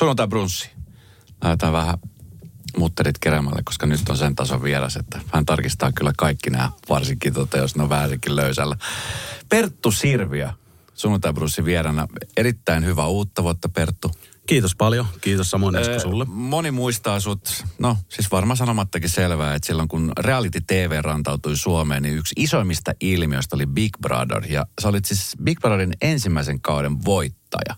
Sunnuntai brunssi. Lähdetään vähän mutterit keräämälle, koska nyt on sen tason vieras, että hän tarkistaa kyllä kaikki nämä, varsinkin tota, jos ne on vähänkin löysällä. Perttu Sirviö, sunnuntai brunssi vierana. Erittäin hyvä uutta vuotta, Perttu. Kiitos paljon. Kiitos samoin Esko sulle. Moni muistaa sut, no siis varmaan sanomattakin selvää, että silloin kun reality TV rantautui Suomeen, niin yksi isoimmista ilmiöistä oli Big Brother. Ja sä olit siis Big Brotherin ensimmäisen kauden voittaja.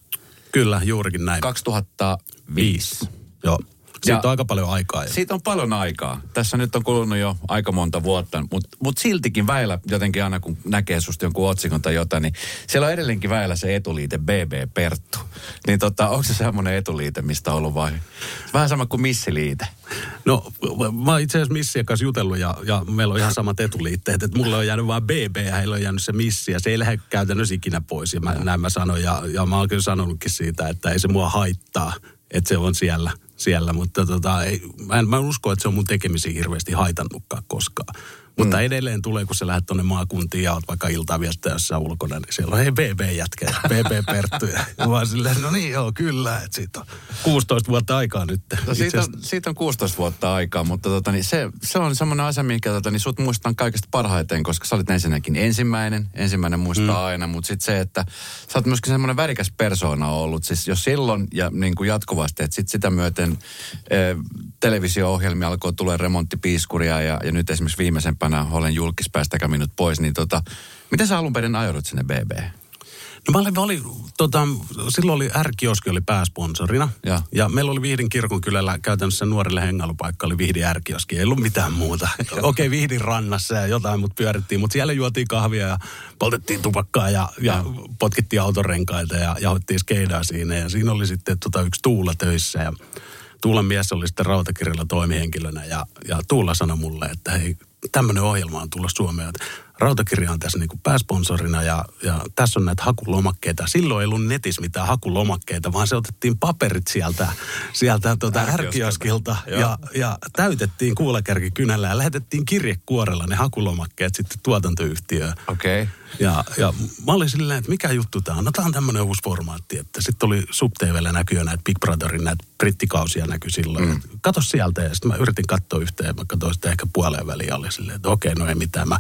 Kyllä, juurikin näin. 2005. Joo. Siitä ja on aika paljon aikaa. Jo. Siitä on paljon aikaa. Tässä nyt on kulunut jo aika monta vuotta, mutta mut siltikin väillä jotenkin aina kun näkee susta jonkun otsikon tai jotain, niin siellä on edelleenkin väillä se etuliite BB Perttu. Niin tota, onko se semmoinen etuliite, mistä on ollut vai? Vähän sama kuin missiliite. No, mä oon itse asiassa missien kanssa jutellut ja, ja meillä on ihan samat etuliitteet. Että mulle on jäänyt vaan BB ja heillä on jäänyt se missi ja se ei lähde käytännössä ikinä pois. Ja mä, näin mä sanon ja, ja mä oon kyllä sanonutkin siitä, että ei se mua haittaa, että se on siellä siellä, mutta tota, ei, mä, en, mä en usko, että se on mun tekemisiä hirveästi haitannutkaan koskaan. Mutta mm. edelleen tulee, kun sä lähdet tuonne maakuntiin ja oot vaikka iltaa jossain ulkona, niin siellä on hei BB jätkä BB Perttu. Ja vaan silleen, no niin joo, kyllä, että siitä on 16 vuotta aikaa nyt. No siitä, on, siitä on 16 vuotta aikaa, mutta tota, niin se, se on semmoinen asia, mikä tota, niin sut muistan kaikesta parhaiten, koska sä olit ensinnäkin ensimmäinen, ensimmäinen muistaa mm. aina, mutta sitten se, että sä oot myöskin semmoinen värikäs persoona ollut, siis jo silloin ja niin kuin jatkuvasti, että sit sitä myöten e, televisio-ohjelmia alkoi tulla remonttipiiskuria ja, ja nyt esimerkiksi viimeisempänä olen julkis, päästäkää minut pois, niin tota, miten sä alun perin ajoudut sinne BB? No mä olin, mä olin tota, silloin oli R-kioski oli pääsponsorina. Ja, ja meillä oli Vihdin kirkon kylällä käytännössä nuorille hengailupaikka oli Vihdin R-kioski. Ei ollut mitään muuta. Okei, okay, Vihdin rannassa ja jotain, mutta pyörittiin. Mutta siellä juotiin kahvia ja poltettiin tupakkaa ja, ja, ja. potkittiin autorenkaita ja jauhettiin skeidaa siinä. Ja siinä oli sitten tota, yksi Tuula töissä ja Tuulan mies oli sitten rautakirjalla toimihenkilönä ja, ja Tuula sanoi mulle, että hei, tämmöinen ohjelma on tullut Suomeen, rautakirja on tässä niin kuin pääsponsorina ja, ja tässä on näitä hakulomakkeita. Silloin ei ollut netissä mitään hakulomakkeita, vaan se otettiin paperit sieltä, sieltä tuota ärkioskilta ja, ja täytettiin kuulakärkikynällä ja lähetettiin kirjekuorella ne hakulomakkeet sitten tuotantoyhtiöön. Okei. Okay. Ja, ja mä olin silleen, että mikä juttu tämä on? No tämä on tämmöinen uusi formaatti, että sitten oli SubTVllä näkyy näitä Big Brotherin näitä brittikausia näkyi silloin. Mm. Kato sieltä ja sitten mä yritin katsoa yhteen, mä katsoin sitä ehkä puoleen väliin oli silleen, että okei, no ei mitään. Mä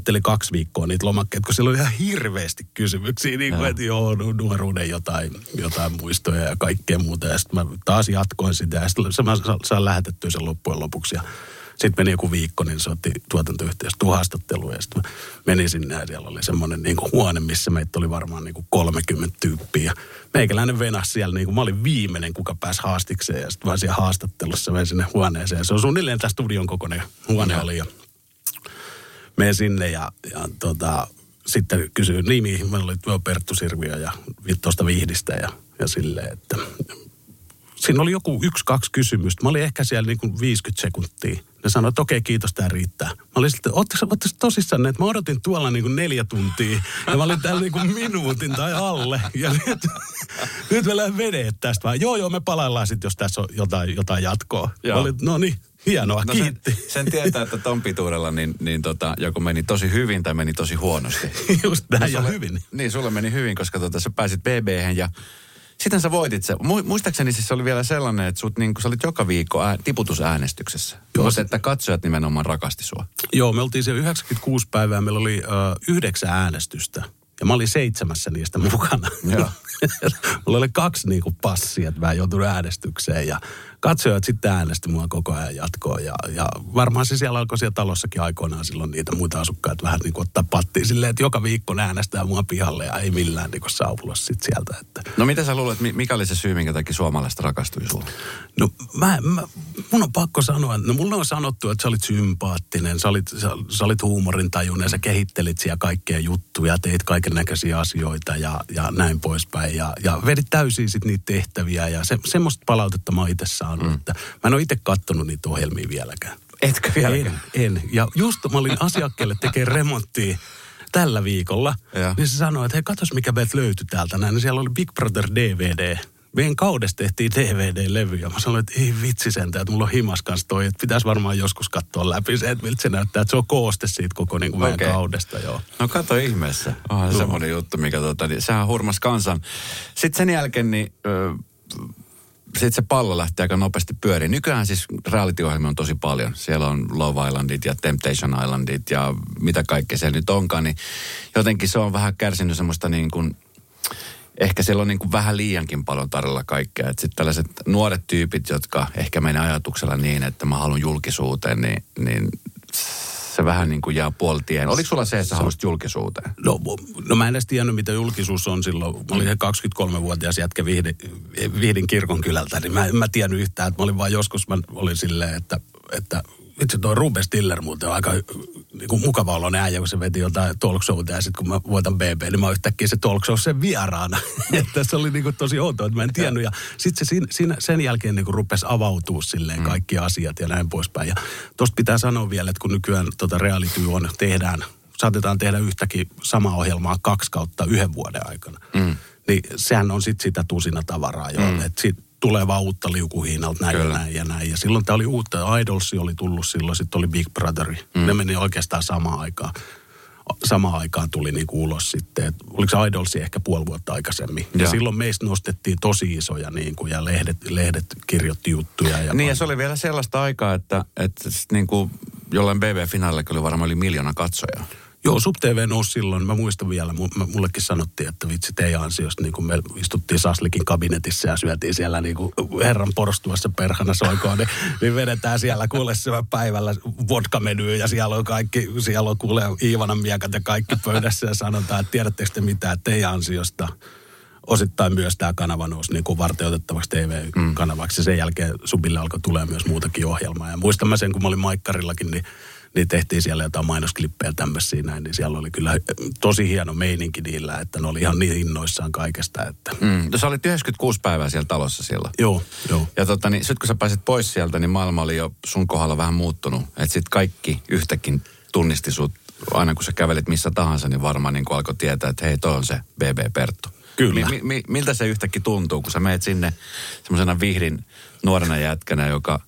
täyttelin kaksi viikkoa niitä lomakkeita, kun siellä oli ihan hirveästi kysymyksiä, niin kuin, että joo, nuoruuden jotain, jotain muistoja ja kaikkea muuta. Ja sitten mä taas jatkoin sitä ja sitten mä saan lähetettyä sen loppujen lopuksi. Ja sitten meni joku viikko, niin se otti tuotantoyhtiöstä haastattelua ja sitten menin sinne ja siellä oli semmoinen niin huone, missä meitä oli varmaan niin kuin 30 tyyppiä. Meikäläinen venas siellä, niin kuin mä olin viimeinen, kuka pääsi haastikseen ja sitten vaan siellä haastattelussa menin sinne huoneeseen. Se on suunnilleen tämä studion kokoinen huone oli ja menen sinne ja, ja tota, sitten kysyin nimi. Meillä oli Perttu Sirviö ja tuosta Vihdistä ja, ja silleen, että siinä oli joku yksi, kaksi kysymystä. Mä olin ehkä siellä niin kuin 50 sekuntia. Ne sanoivat, että okei, kiitos, tämä riittää. Mä olin sitten, ootteko tosissaan, että mä odotin tuolla niin kuin neljä tuntia. Ja mä olin täällä niin kuin minuutin tai alle. Ja nyt, nyt me lähden veneet tästä vaan. Joo, joo, me palaillaan sitten, jos tässä on jotain, jotain jatkoa. Joo. Mä olin, no niin, Hienoa, no kiitti. Sen, sen tietää, että ton pituudella niin, niin tota, joko meni tosi hyvin tai meni tosi huonosti. Just näin no, ja hyvin. Niin, sulle meni hyvin, koska tota, sä pääsit bb ja sitten sä voitit se. Muistaakseni siis se oli vielä sellainen, että sut, niin, sä olit joka viikko ää, tiputusäänestyksessä. Joo. Mutta että katsojat nimenomaan rakasti sua. Joo, me oltiin siellä 96 päivää, meillä oli ö, yhdeksän äänestystä. Ja mä olin seitsemässä niistä mukana. Joo. Mulla oli kaksi niin kuin passia, että mä joutuin äänestykseen. Ja katsojat sitten äänesti mua koko ajan jatkoon. Ja, ja varmaan se siellä alkoi siellä talossakin aikoinaan silloin niitä muita asukkaita vähän niin kuin ottaa pattiin silleen, että joka viikko ne äänestää mua pihalle ja ei millään niin kuin saavulla sit sieltä. Että. No mitä sä luulet, mikä oli se syy, minkä takia suomalaiset rakastui sulle? No mä, mä, mun on pakko sanoa, että no mulle on sanottu, että sä olit sympaattinen, sä olit, sä, sä olit huumorintajuinen, sä kehittelit siellä kaikkea juttuja, teit kaiken näköisiä asioita ja, ja näin poispäin. Ja, ja vedit täysin sit niitä tehtäviä ja se, semmoista palautetta mä itse saanut. Mm. Että mä en ole itse kattonut niitä ohjelmia vieläkään. Etkö vieläkään? En, en. Ja just mä olin asiakkeelle tekemään remonttia tällä viikolla, ja. niin se sanoi, että hei, katos mikä meiltä löytyi täältä näin. Niin siellä oli Big Brother DVD. Meidän kaudesta tehtiin DVD-levy ja mä sanoin, että ei vitsi sentään, että mulla on himas kanssa toi, että pitäisi varmaan joskus katsoa läpi se, että miltä se näyttää, että se on kooste siitä koko niin kuin okay. meidän kaudesta, joo. No kato ihmeessä. Onhan no. semmoinen juttu, mikä tota, niin, sehän hurmas kansan. Sitten sen jälkeen niin, ö, sitten se pallo lähti aika nopeasti pyöriin. Nykyään siis reality on tosi paljon. Siellä on Love Islandit ja Temptation Islandit ja mitä kaikkea siellä nyt onkaan. Niin jotenkin se on vähän kärsinyt semmoista niin kuin, ehkä siellä on niin kuin vähän liiankin paljon tarjolla kaikkea. Sitten tällaiset nuoret tyypit, jotka ehkä menee ajatuksella niin, että mä haluan julkisuuteen, niin, niin se vähän niin kuin jää puoltien. Oliko sulla se, että sä haluaisit julkisuuteen? No, no mä en edes tiennyt, mitä julkisuus on silloin. Mä olin 23-vuotias jätkä Vihdin, Vihdin kirkon kylältä, niin mä en mä tiennyt yhtään, että mä olin vaan joskus, mä olin silleen, että, että itse toi Ruben Stiller muuten on aika niin kuin mukava olo äijä, kun se veti jotain talk showta ja sitten kun mä voitan BB, niin mä oon yhtäkkiä se talk show sen vieraana. että se oli niin kuin tosi outoa, että mä en tiennyt. Ja sitten se siinä, sen jälkeen niin kuin rupesi avautua silleen mm. kaikki asiat ja näin poispäin. Ja tosta pitää sanoa vielä, että kun nykyään tota reality on, tehdään, saatetaan tehdä yhtäkin sama ohjelmaa kaksi kautta yhden vuoden aikana. Mm. Niin sehän on sitten sitä tusina tavaraa jo. Mm. Että sit tulee vaan uutta liukuhiinalta näin Kyllä. ja näin ja näin. Ja silloin tämä oli uutta, Idolsi oli tullut silloin, sitten oli Big Brotheri. Mm. Ne meni oikeastaan samaan aikaan. Samaan aikaan tuli niinku ulos sitten. Et oliko se Idolsi ehkä puoli vuotta aikaisemmin. Ja, ja silloin meistä nostettiin tosi isoja niinku, ja lehdet, lehdet kirjoitti juttuja. Ja niin ja se oli vielä sellaista aikaa, että, että niinku, jollain BB-finaalilla oli varmaan yli miljoona katsojaa. Joo, SubTV nousi silloin. Mä muistan vielä, mullekin sanottiin, että vitsi teidän ansiosta, niin kun me istuttiin Saslikin kabinetissa ja syötiin siellä niin kuin herran porstuassa perhana soikoon, niin, niin vedetään siellä kuule päivällä vodka-menyä ja siellä on kaikki, siellä on kuule Iivanan miekat ja kaikki pöydässä ja sanotaan, että tiedättekö te mitä, teidän ansiosta osittain myös tämä kanava nousi niin kuin varteutettavaksi TV-kanavaksi. Ja sen jälkeen Subille alkoi tulee myös muutakin ohjelmaa. Ja muistan mä sen, kun mä olin Maikkarillakin, niin niin tehtiin siellä jotain mainosklippejä tämmöisiä näin, niin siellä oli kyllä tosi hieno meininki niillä, että ne oli ihan niin innoissaan kaikesta. Että. Mm. No, sä olit 96 päivää siellä talossa silloin. Joo, joo. Ja tota, niin, sit kun sä pääsit pois sieltä, niin maailma oli jo sun kohdalla vähän muuttunut. Että sit kaikki yhtäkin tunnisti sut, aina kun sä kävelit missä tahansa, niin varmaan niin alkoi tietää, että hei, toi on se BB Perttu. Kyllä. Mi, mi, miltä se yhtäkkiä tuntuu, kun sä meet sinne semmoisena vihdin nuorena jätkänä, joka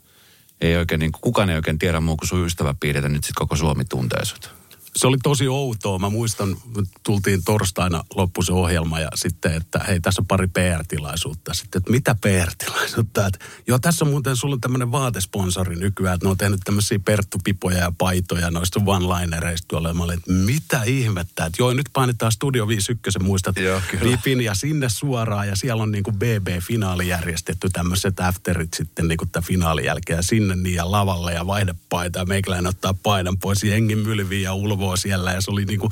ei oikein, niin kukaan ei oikein tiedä muu kuin sun ystäväpiirit, nyt sitten koko Suomi tuntee sut se oli tosi outoa. Mä muistan, tultiin torstaina loppu se ohjelma ja sitten, että hei, tässä on pari PR-tilaisuutta. Sitten, että mitä PR-tilaisuutta? Että, joo, tässä on muuten sulla tämmöinen vaatesponsori nykyään, että ne on tehnyt tämmöisiä perttupipoja ja paitoja noista one-linereista tuolla. Mä olin, että mitä ihmettä? Että joo, nyt painetaan Studio 51, muistat, joo, Vipin ja sinne suoraan ja siellä on niin kuin BB-finaali järjestetty tämmöiset afterit sitten niin kuin tämän finaalin jälkeen ja sinne niin ja lavalle ja vaihdepaita ja meikäläinen ottaa paidan pois jengin mylviin ja ulvo Volvoa siellä ja se oli, niinku,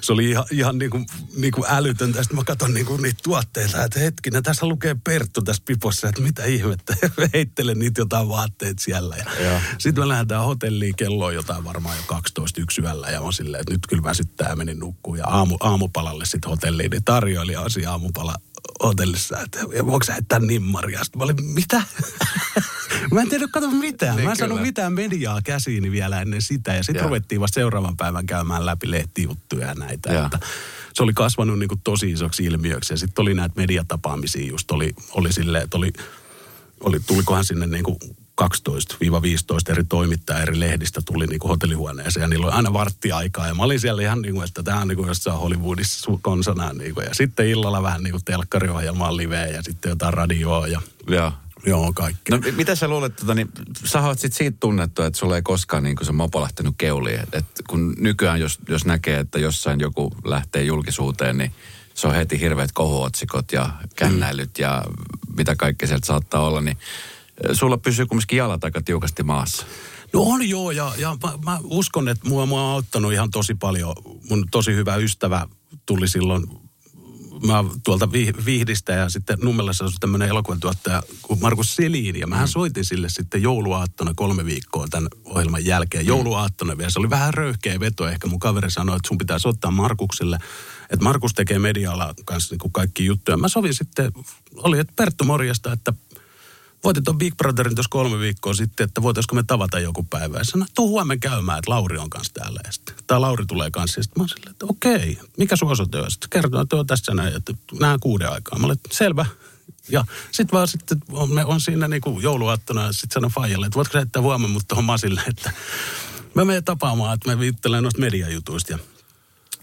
se oli ihan, ihan niinku, niinku älytöntä. Sitten mä katson niinku niitä tuotteita, että hetkinen, tässä lukee Perttu tässä pipossa, että mitä ihmettä. Heittelen niitä jotain vaatteet siellä. Ja sitten me lähdetään hotelliin, kello on jotain varmaan jo 12 yksi yöllä ja on silleen, että nyt kyllä väsyttää, menin nukkuun. Ja aamu, aamupalalle sitten hotelliin, niin tarjoilija on aamupala hotellissa, että voiko sä heittää nimmaria? Sitten mä olin, mitä? mä en tiedä, kato mitään. Niin, mä en saanut mitään mediaa käsiini vielä ennen sitä. Ja sitten ruvettiin vasta seuraavan päivän käymään läpi lehtijuttuja ja näitä. Ja. Että se oli kasvanut niin kuin tosi isoksi ilmiöksi. Ja sitten oli näitä mediatapaamisia just. Oli, oli silleen, että oli, oli, tulikohan sinne niin kuin 12-15 eri toimittajaa eri lehdistä tuli niin kuin hotellihuoneeseen ja niillä oli aina varttiaikaa. Ja mä olin siellä ihan niin kuin, että tämä on niin kuin jossain Hollywoodissa konsana. Niin kuin. Ja sitten illalla vähän niin kuin telkkariohjelmaa liveä ja sitten jotain radioa ja, ja. Joo, kaikki. No mitä sä luulet, tota, niin, sä oot sit siitä tunnettu, että sulla ei koskaan niin se mopo lähtenyt keuliin. Et, et kun nykyään, jos, jos näkee, että jossain joku lähtee julkisuuteen, niin se on heti hirveät kohuotsikot ja kännäilyt mm. ja mitä kaikkea sieltä saattaa olla, niin sulla pysyy kumminkin jalat aika tiukasti maassa. No on joo, ja, ja mä, mä uskon, että mua, mua on auttanut ihan tosi paljon. Mun tosi hyvä ystävä tuli silloin mä tuolta Vihdistä ja sitten Nummelassa on tämmöinen elokuvatuottaja kuin Markus Selin. Ja mä mm. soitin sille sitten jouluaattona kolme viikkoa tämän ohjelman jälkeen. Mm. Jouluaattona vielä. Se oli vähän röyhkeä veto. Ehkä mun kaveri sanoi, että sun pitää soittaa Markukselle. Että Markus tekee medialla kanssa niin kuin kaikki juttuja. Mä sovin sitten, oli, että Perttu morjasta, että voitit Big Brotherin tuossa kolme viikkoa sitten, että voitaisiko me tavata joku päivä. Ja sanoin, tuu huomenna käymään, että Lauri on kanssa täällä. Ja sitten, tai Lauri tulee kanssa. Ja sitten mä silleen, että okei, mikä sun osoite on? Sitten kertoo, että on tässä näin, että nähdään kuuden aikaa. Mä olin, selvä. Ja sitten vaan sitten on, me on siinä niin kuin jouluaattona ja sitten sanon Fajalle, että voitko sä heittää huomenna mutta tuohon Masille, että mä menen tapaamaan, että mä viittelen noista mediajutuista. Ja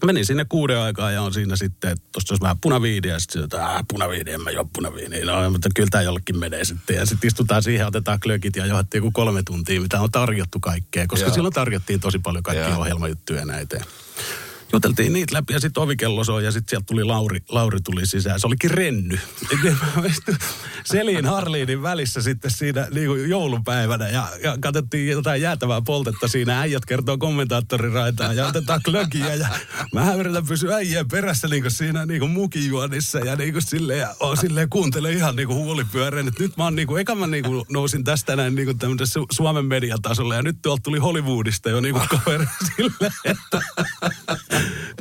menin sinne kuuden aikaa ja on siinä sitten, että tuossa olisi vähän punaviiniä. Ja sitten että äh, punaviini, en mä juo punaviiniä. No, mutta kyllä tämä jollekin menee sitten. Ja sitten istutaan siihen, otetaan klökit ja johdattiin joku kolme tuntia, mitä on tarjottu kaikkea. Koska Joo. silloin tarjottiin tosi paljon kaikkia Joo. ohjelmajuttuja näitä. Juteltiin niitä läpi ja sitten ovikello soi ja sitten sieltä tuli Lauri, Lauri tuli sisään. Se olikin renny. Selin Harliinin välissä sitten siinä niin kuin joulupäivänä ja, ja katsottiin jotain jäätävää poltetta siinä. Äijät kertoo kommentaattoriraitaan ja otetaan klökiä ja mä yritän pysyä äijien perässä niin kuin siinä niin kuin mukijuonissa ja niin kuin silleen, ja oon silleen kuuntele ihan niin kuin huulipyöreen. että Nyt mä oon niin kuin, eka mä niin kuin nousin tästä näin niin kuin Su- Suomen mediatasolla ja nyt tuolta tuli Hollywoodista jo niin kuin kaveri silleen, että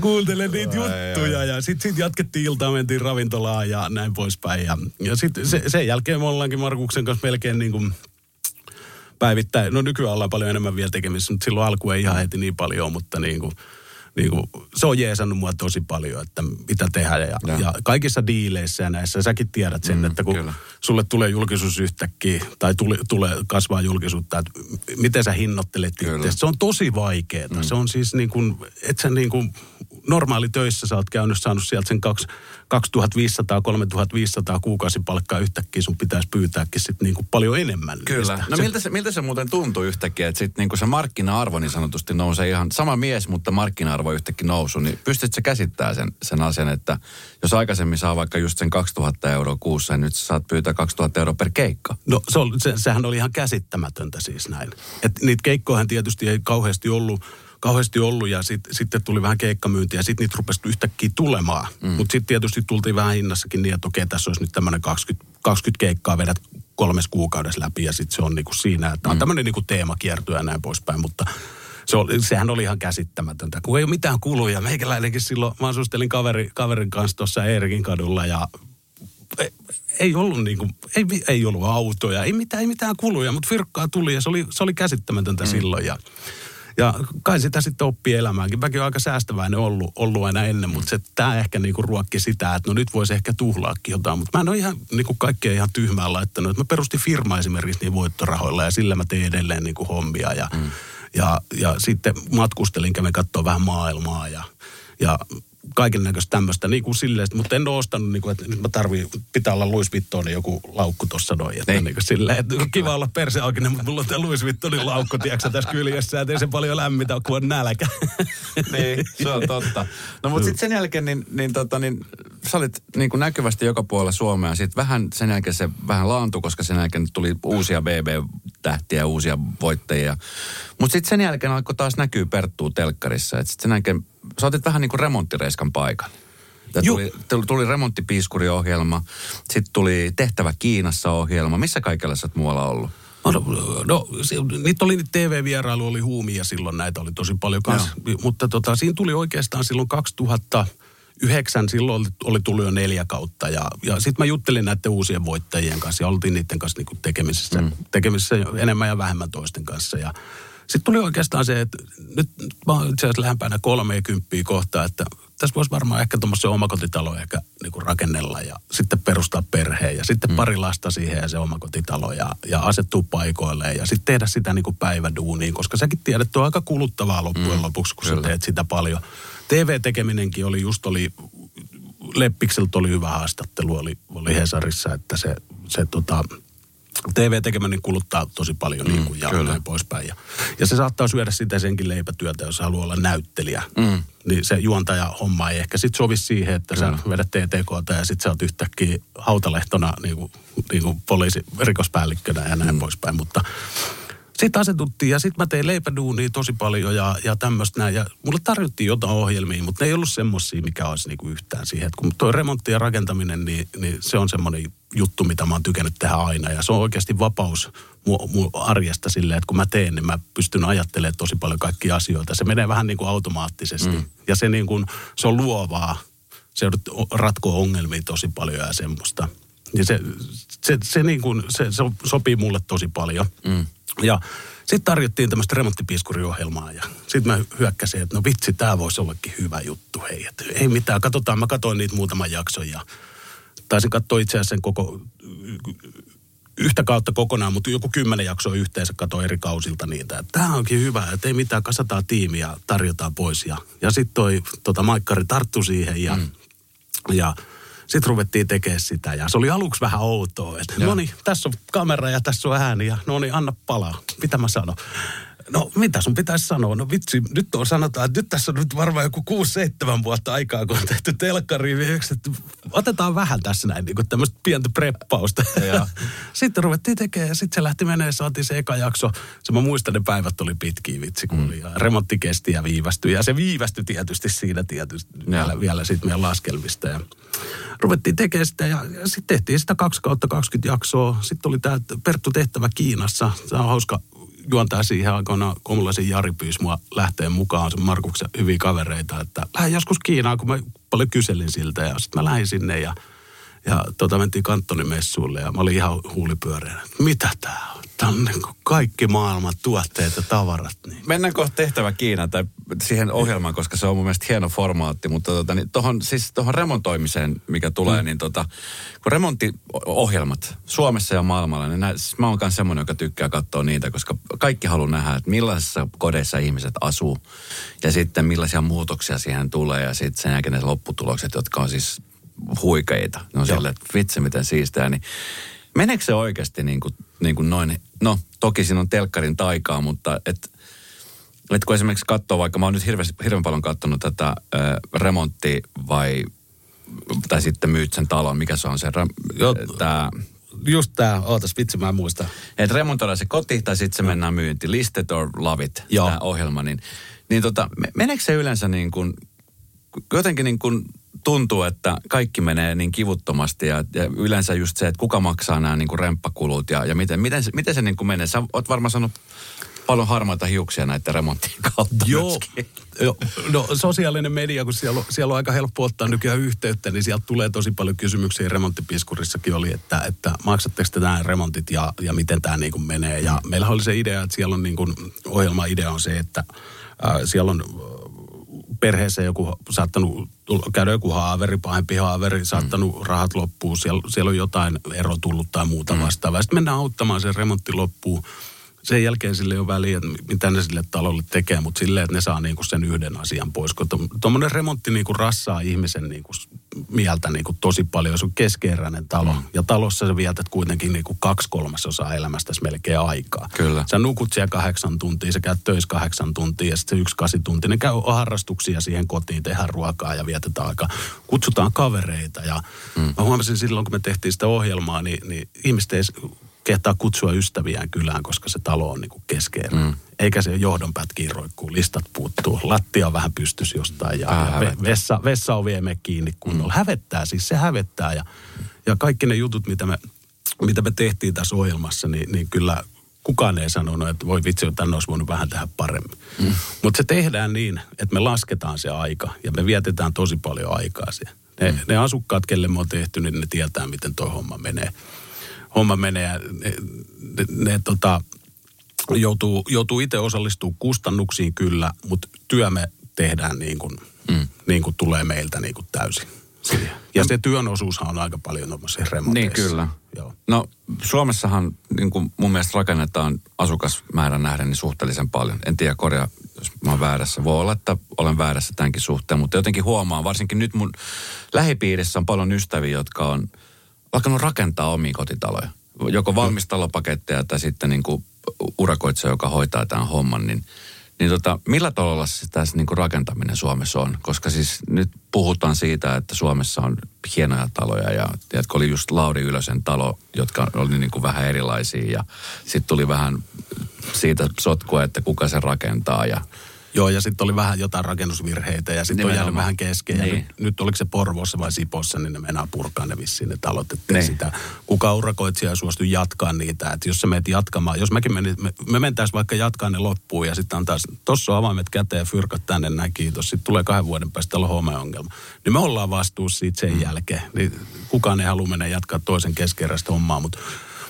kuuntele niitä juttuja. Ja sitten sit jatkettiin iltaa, mentiin ravintolaan ja näin poispäin. Ja, ja sitten se, sen jälkeen me ollaankin Markuksen kanssa melkein niin kuin päivittäin. No nykyään ollaan paljon enemmän vielä tekemisissä, mutta silloin alku ei ihan heti niin paljon, mutta niin kuin, niin kuin, se on jeesannut mua tosi paljon, että mitä tehdään. Ja, Joo. ja kaikissa diileissä ja näissä, säkin tiedät sen, Mm, että kun kyllä. sulle tulee julkisuus yhtäkkiä, tai tuli, tulee kasvaa julkisuutta, että miten sä hinnoittelet Kyllä. itse. Se on tosi vaikeaa. Mm. Se on siis niin kuin, et sä niin kuin, normaali töissä sä oot käynyt, saanut sieltä sen kaksi- 2500-3500 kuukausipalkkaa yhtäkkiä, sun pitäisi pyytääkin sit niin kuin paljon enemmän. Kyllä. niistä. No miltä se, miltä se muuten tuntuu yhtäkkiä, että sitten niinku se markkina-arvo niin sanotusti nousee ihan, sama mies, mutta markkina-arvo yhtäkkiä nousu, niin pystytkö käsittämään sen, sen asian, että jos aikaisemmin saa vaikka just sen 2000 euroa kuussa, niin nyt sä saat pyytää 2000 euroa per keikka. No se se, sehän oli ihan käsittämätöntä siis näin. Et niitä keikkoahan tietysti ei kauheasti ollut, kauheasti ollut ja sit, sitten tuli vähän keikkamyyntiä ja sitten niitä rupesi yhtäkkiä tulemaan. Mm. Mutta sitten tietysti tultiin vähän hinnassakin niin, että okei tässä olisi nyt tämmöinen 20, 20 keikkaa vedät kolmes kuukaudessa läpi ja sitten se on niinku siinä, että on tämmöinen niinku teemakiertue ja näin poispäin, mutta se oli, sehän oli ihan käsittämätöntä, kun ei ole mitään kuluja. Meikäläinenkin silloin, mä asustelin kaveri, kaverin kanssa tuossa Eerikin kadulla ja ei, ei ollut niinku, ei, ei ollut autoja, ei mitään, ei mitään kuluja, mutta virkkaa tuli ja se oli, se oli käsittämätöntä mm. silloin. Ja, ja kai sitä sitten oppii elämäänkin. Mäkin olen aika säästäväinen ollut, ollut aina ennen, mutta se, tämä ehkä niinku ruokki sitä, että no nyt voisi ehkä tuhlaakin jotain. Mutta mä en ole ihan niinku kaikkea ihan tyhmää laittanut. Et Mä perustin firma esimerkiksi niin voittorahoilla ja sillä mä tein edelleen niinku hommia. Ja, mm. ja, ja sitten matkustelin, kävin katsoa vähän maailmaa ja, ja kaiken näköistä tämmöistä, niin kuin silleen, mutta en ole ostanut, niin kuin, että nyt mä tarvii, pitää olla Louis Vuittonin joku laukku tuossa noin, että Niin. niin kuin silleen, että kiva olla perse auki, mutta mulla on tämä Louis Vuittonin laukku, tiedätkö, tässä kyljessä, että ei se paljon lämmitä, kun on nälkä. niin, se on totta. No mutta sitten sen jälkeen, niin, niin, tota, niin sä olit niin kuin näkyvästi joka puolella Suomea. Sitten vähän sen jälkeen se vähän laantui, koska sen jälkeen tuli uusia BB-tähtiä, uusia voittajia. Mutta sitten sen jälkeen alkoi taas näkyy Perttuu telkkarissa. Et sit sen jälkeen, sä otit vähän niin kuin remonttireiskan paikan. Tuli, tuli, remonttipiiskuriohjelma, sitten tuli Tehtävä Kiinassa ohjelma. Missä kaikella sä oot muualla ollut? No, no se, niitä oli niitä TV-vierailu, oli huumia silloin, näitä oli tosi paljon kanssa. Mutta tota, siinä tuli oikeastaan silloin 2009, silloin oli, oli tullut jo neljä kautta. Ja, ja sitten mä juttelin näiden uusien voittajien kanssa ja oltiin niiden kanssa niinku tekemisissä, mm. tekemisissä enemmän ja vähemmän toisten kanssa. Ja sitten tuli oikeastaan se, että nyt, nyt mä oon itse asiassa lähempänä 30 kohtaa, että tässä voisi varmaan ehkä tuommoisen omakotitalo ehkä niinku rakennella ja sitten perustaa perheen ja sitten mm. pari lasta siihen ja se omakotitalo ja, ja asettua paikoilleen ja sitten tehdä sitä niinku päiväduuniin, koska säkin tiedät, että on aika kuluttavaa loppujen mm. lopuksi, kun Kyllä. sä teet sitä paljon. TV-tekeminenkin oli just oli, Leppikseltä oli hyvä haastattelu, oli, oli Hesarissa, että se, se tota, TV-tekeminen kuluttaa tosi paljon niin kuin, ja kyllä. näin poispäin. Ja, ja se saattaa syödä sitä senkin leipätyötä, jos haluaa olla näyttelijä. Mm. Niin se juontaja homma ei ehkä sitten sovi siihen, että Kyllä. sä vedät TTKta ja sitten sä oot yhtäkkiä hautalehtona niin kuin, niin kuin poliisi, rikospäällikkönä ja näin mm. poispäin. Mutta sitten asetuttiin ja sitten mä tein leipäduunia tosi paljon ja, ja tämmöistä näin. Ja mulle tarjottiin jotain ohjelmia, mutta ne ei ollut semmosia, mikä olisi niinku yhtään siihen. Et kun toi remontti ja rakentaminen, niin, niin se on semmoinen juttu, mitä mä oon tykännyt tehdä aina. Ja se on oikeasti vapaus mun, arjesta silleen, että kun mä teen, niin mä pystyn ajattelemaan tosi paljon kaikkia asioita. Se menee vähän niin kuin automaattisesti. Mm. Ja se, niin kuin, se on luovaa. Se ratkoo ongelmia tosi paljon ja semmoista. Ja se, se, se, niin kuin, se, se sopii mulle tosi paljon. Mm. Ja sitten tarjottiin tämmöistä remonttipiskuriohjelmaa ja sitten mä hyökkäsin, että no vitsi, tämä voisi ollakin hyvä juttu. Hei, et, ei mitään, katsotaan, mä katsoin niitä muutaman jakson ja taisin katsoa itse asiassa sen koko yhtä kautta kokonaan, mutta joku kymmenen jaksoa yhteensä katsoin eri kausilta niitä. Tämä onkin hyvä, että ei mitään, kasataan tiimiä, tarjotaan pois. Ja, ja sitten toi tota, Maikkari tarttu siihen ja, mm. ja sitten ruvettiin tekemään sitä ja se oli aluksi vähän outoa. Että no niin, tässä on kamera ja tässä on ääni ja no niin, anna palaa. Mitä mä sanon? No mitä sun pitäisi sanoa? No vitsi, nyt on sanotaan, että nyt tässä on nyt varmaan joku 6-7 vuotta aikaa, kun on tehty telkkari. Otetaan vähän tässä näin niin tämmöistä pientä preppausta. Ja. sitten ruvettiin tekemään ja sitten se lähti menee, saatiin se eka jakso. Se mä muistan, ne päivät oli pitkiä vitsi, kun mm. ja remontti kesti ja viivästyi. Ja se viivästyi tietysti siinä tietysti ja. vielä, vielä siitä meidän laskelmista. Ja ruvettiin tekemään sitä ja, ja sitten tehtiin sitä 2 kautta 20 jaksoa. Sitten oli tämä Perttu tehtävä Kiinassa. Se on hauska juontaa siihen aikoina Komulaisen Jari pyysi mua lähteen mukaan, se Markuksen hyviä kavereita, että lähden joskus Kiinaan, kun mä paljon kyselin siltä ja sitten mä lähdin sinne ja ja tota, mentiin messuille ja mä olin ihan huulipyöreänä. Mitä tää on? Tää on niin kaikki maailman tuotteet ja tavarat. Niin. Mennään kohta tehtävä Kiinaan tai siihen ohjelmaan, koska se on mun mielestä hieno formaatti. Mutta tota, niin tohon, siis tohon remontoimiseen, mikä tulee, mm. niin tota, kun remonttiohjelmat Suomessa ja maailmalla, niin nää, siis mä oon myös semmoinen, joka tykkää katsoa niitä, koska kaikki haluaa nähdä, että millaisissa kodeissa ihmiset asuu ja sitten millaisia muutoksia siihen tulee ja sitten sen jälkeen ne lopputulokset, jotka on siis huikeita. Ne on silleen, että vitsi miten siistää. Niin meneekö se oikeasti niin kuin, niin kuin noin? No, toki siinä on telkkarin taikaa, mutta et, et kun esimerkiksi katsoo, vaikka mä oon nyt hirveän, hirveän paljon katsonut tätä äh, remontti vai tai sitten myyt sen talon, mikä se on se, tämä just tämä, ootas vitsi, mä en muista. Että remontoida se koti tai sitten se no. mennään myynti. Listed or love it, tämä ohjelma. Niin, niin tota, meneekö se yleensä niin kuin, jotenkin niin kuin tuntuu, että kaikki menee niin kivuttomasti ja, ja yleensä just se, että kuka maksaa nämä niin kuin remppakulut ja, ja miten, miten, se, miten se niin kuin menee. Sä oot varmaan sanonut paljon harmaita hiuksia näiden remonttien kautta Joo. Jo, no sosiaalinen media, kun siellä on, siellä on aika helppo ottaa nykyään yhteyttä, niin sieltä tulee tosi paljon kysymyksiä. Remonttipiskurissakin oli, että, että maksatteko te nämä remontit ja, ja miten tämä niin kuin menee. Ja meillä oli se idea, että siellä on niin kuin, ohjelma-idea on se, että äh, siellä on perheessä joku saattanut käydä joku haaveri, pahempi haaveri, saattanut mm. rahat loppuu, siellä, siellä on jotain ero tullut tai muuta mm. vastaavaa. Sitten mennään auttamaan sen remontti loppuun sen jälkeen sille ei ole väliä, että mitä ne sille talolle tekee, mutta silleen, että ne saa niinku sen yhden asian pois. Kun tuommoinen remontti niinku rassaa ihmisen niinku mieltä niinku tosi paljon, jos on keskeeräinen talo. Mm. Ja talossa sä vietät kuitenkin niinku kaksi kolmasosaa elämästäsi melkein aikaa. Kyllä. Sä nukut siellä kahdeksan tuntia, sä käyt töissä kahdeksan tuntia ja sitten se yksi kasi tuntia. Ne käy harrastuksia siihen kotiin, tehdään ruokaa ja vietetään aikaa. Kutsutaan kavereita ja mm. mä huomasin silloin, kun me tehtiin sitä ohjelmaa, niin, niin ihmiset ei kehtaa kutsua ystäviään kylään, koska se talo on niinku keskeinen. Mm. Eikä se johdon pätkiin roikkuu, listat puuttuu, lattia on vähän pystys jostain ja, ja vessa, vessa on vie kiinni kunnolla. Mm. Hävettää siis, se hävettää ja, ja kaikki ne jutut, mitä me, mitä me tehtiin tässä ohjelmassa, niin, niin kyllä kukaan ei sanonut, että voi vitsi, tänne olisi voinut vähän tehdä paremmin. Mm. Mutta se tehdään niin, että me lasketaan se aika ja me vietetään tosi paljon aikaa siihen. Ne, mm. ne asukkaat, kelle me on tehty, niin ne tietää, miten tuo homma menee homma menee. Ne, ne, ne tota, joutuu, joutuu itse osallistumaan kustannuksiin kyllä, mutta työ me tehdään niin kuin, mm. niin kuin tulee meiltä niin kuin täysin. Ja se työn osuushan on aika paljon tuommoisessa remonteissa. Niin kyllä. Joo. No Suomessahan niin kuin mun mielestä rakennetaan asukasmäärän nähden niin suhteellisen paljon. En tiedä korjaa, jos mä oon väärässä. Voi olla, että olen väärässä tämänkin suhteen, mutta jotenkin huomaan, varsinkin nyt mun lähipiirissä on paljon ystäviä, jotka on – alkanut rakentaa omia kotitaloja. Joko valmistalopaketteja tai sitten niin kuin urakoitsija, joka hoitaa tämän homman, niin, niin tota, millä tavalla tässä niin kuin rakentaminen Suomessa on? Koska siis nyt puhutaan siitä, että Suomessa on hienoja taloja ja tiedätkö, oli just Lauri Ylösen talo, jotka oli niin kuin vähän erilaisia ja sitten tuli vähän siitä sotkua, että kuka se rakentaa ja Joo, ja sitten oli vähän jotain rakennusvirheitä ja sitten on jäänyt vähän kesken. Niin. Ja nyt, nyt oliko se Porvoossa vai Sipossa, niin ne meinaa purkaa ne vissiin ne talot. Että niin. sitä, kuka urakoitsija suostu jatkaa niitä. Että jos sä menet jatkamaan, jos mäkin menin, me, me mentäis vaikka jatkaa ne loppuun ja sitten antaa, tossa on avaimet käteen ja fyrkat tänne, näin kiitos. Sitten tulee kahden vuoden päästä, on homeongelma. Niin me ollaan vastuussa siitä sen mm. jälkeen. Niin kukaan ei halua mennä jatkaa toisen keskeräistä hommaa, mutta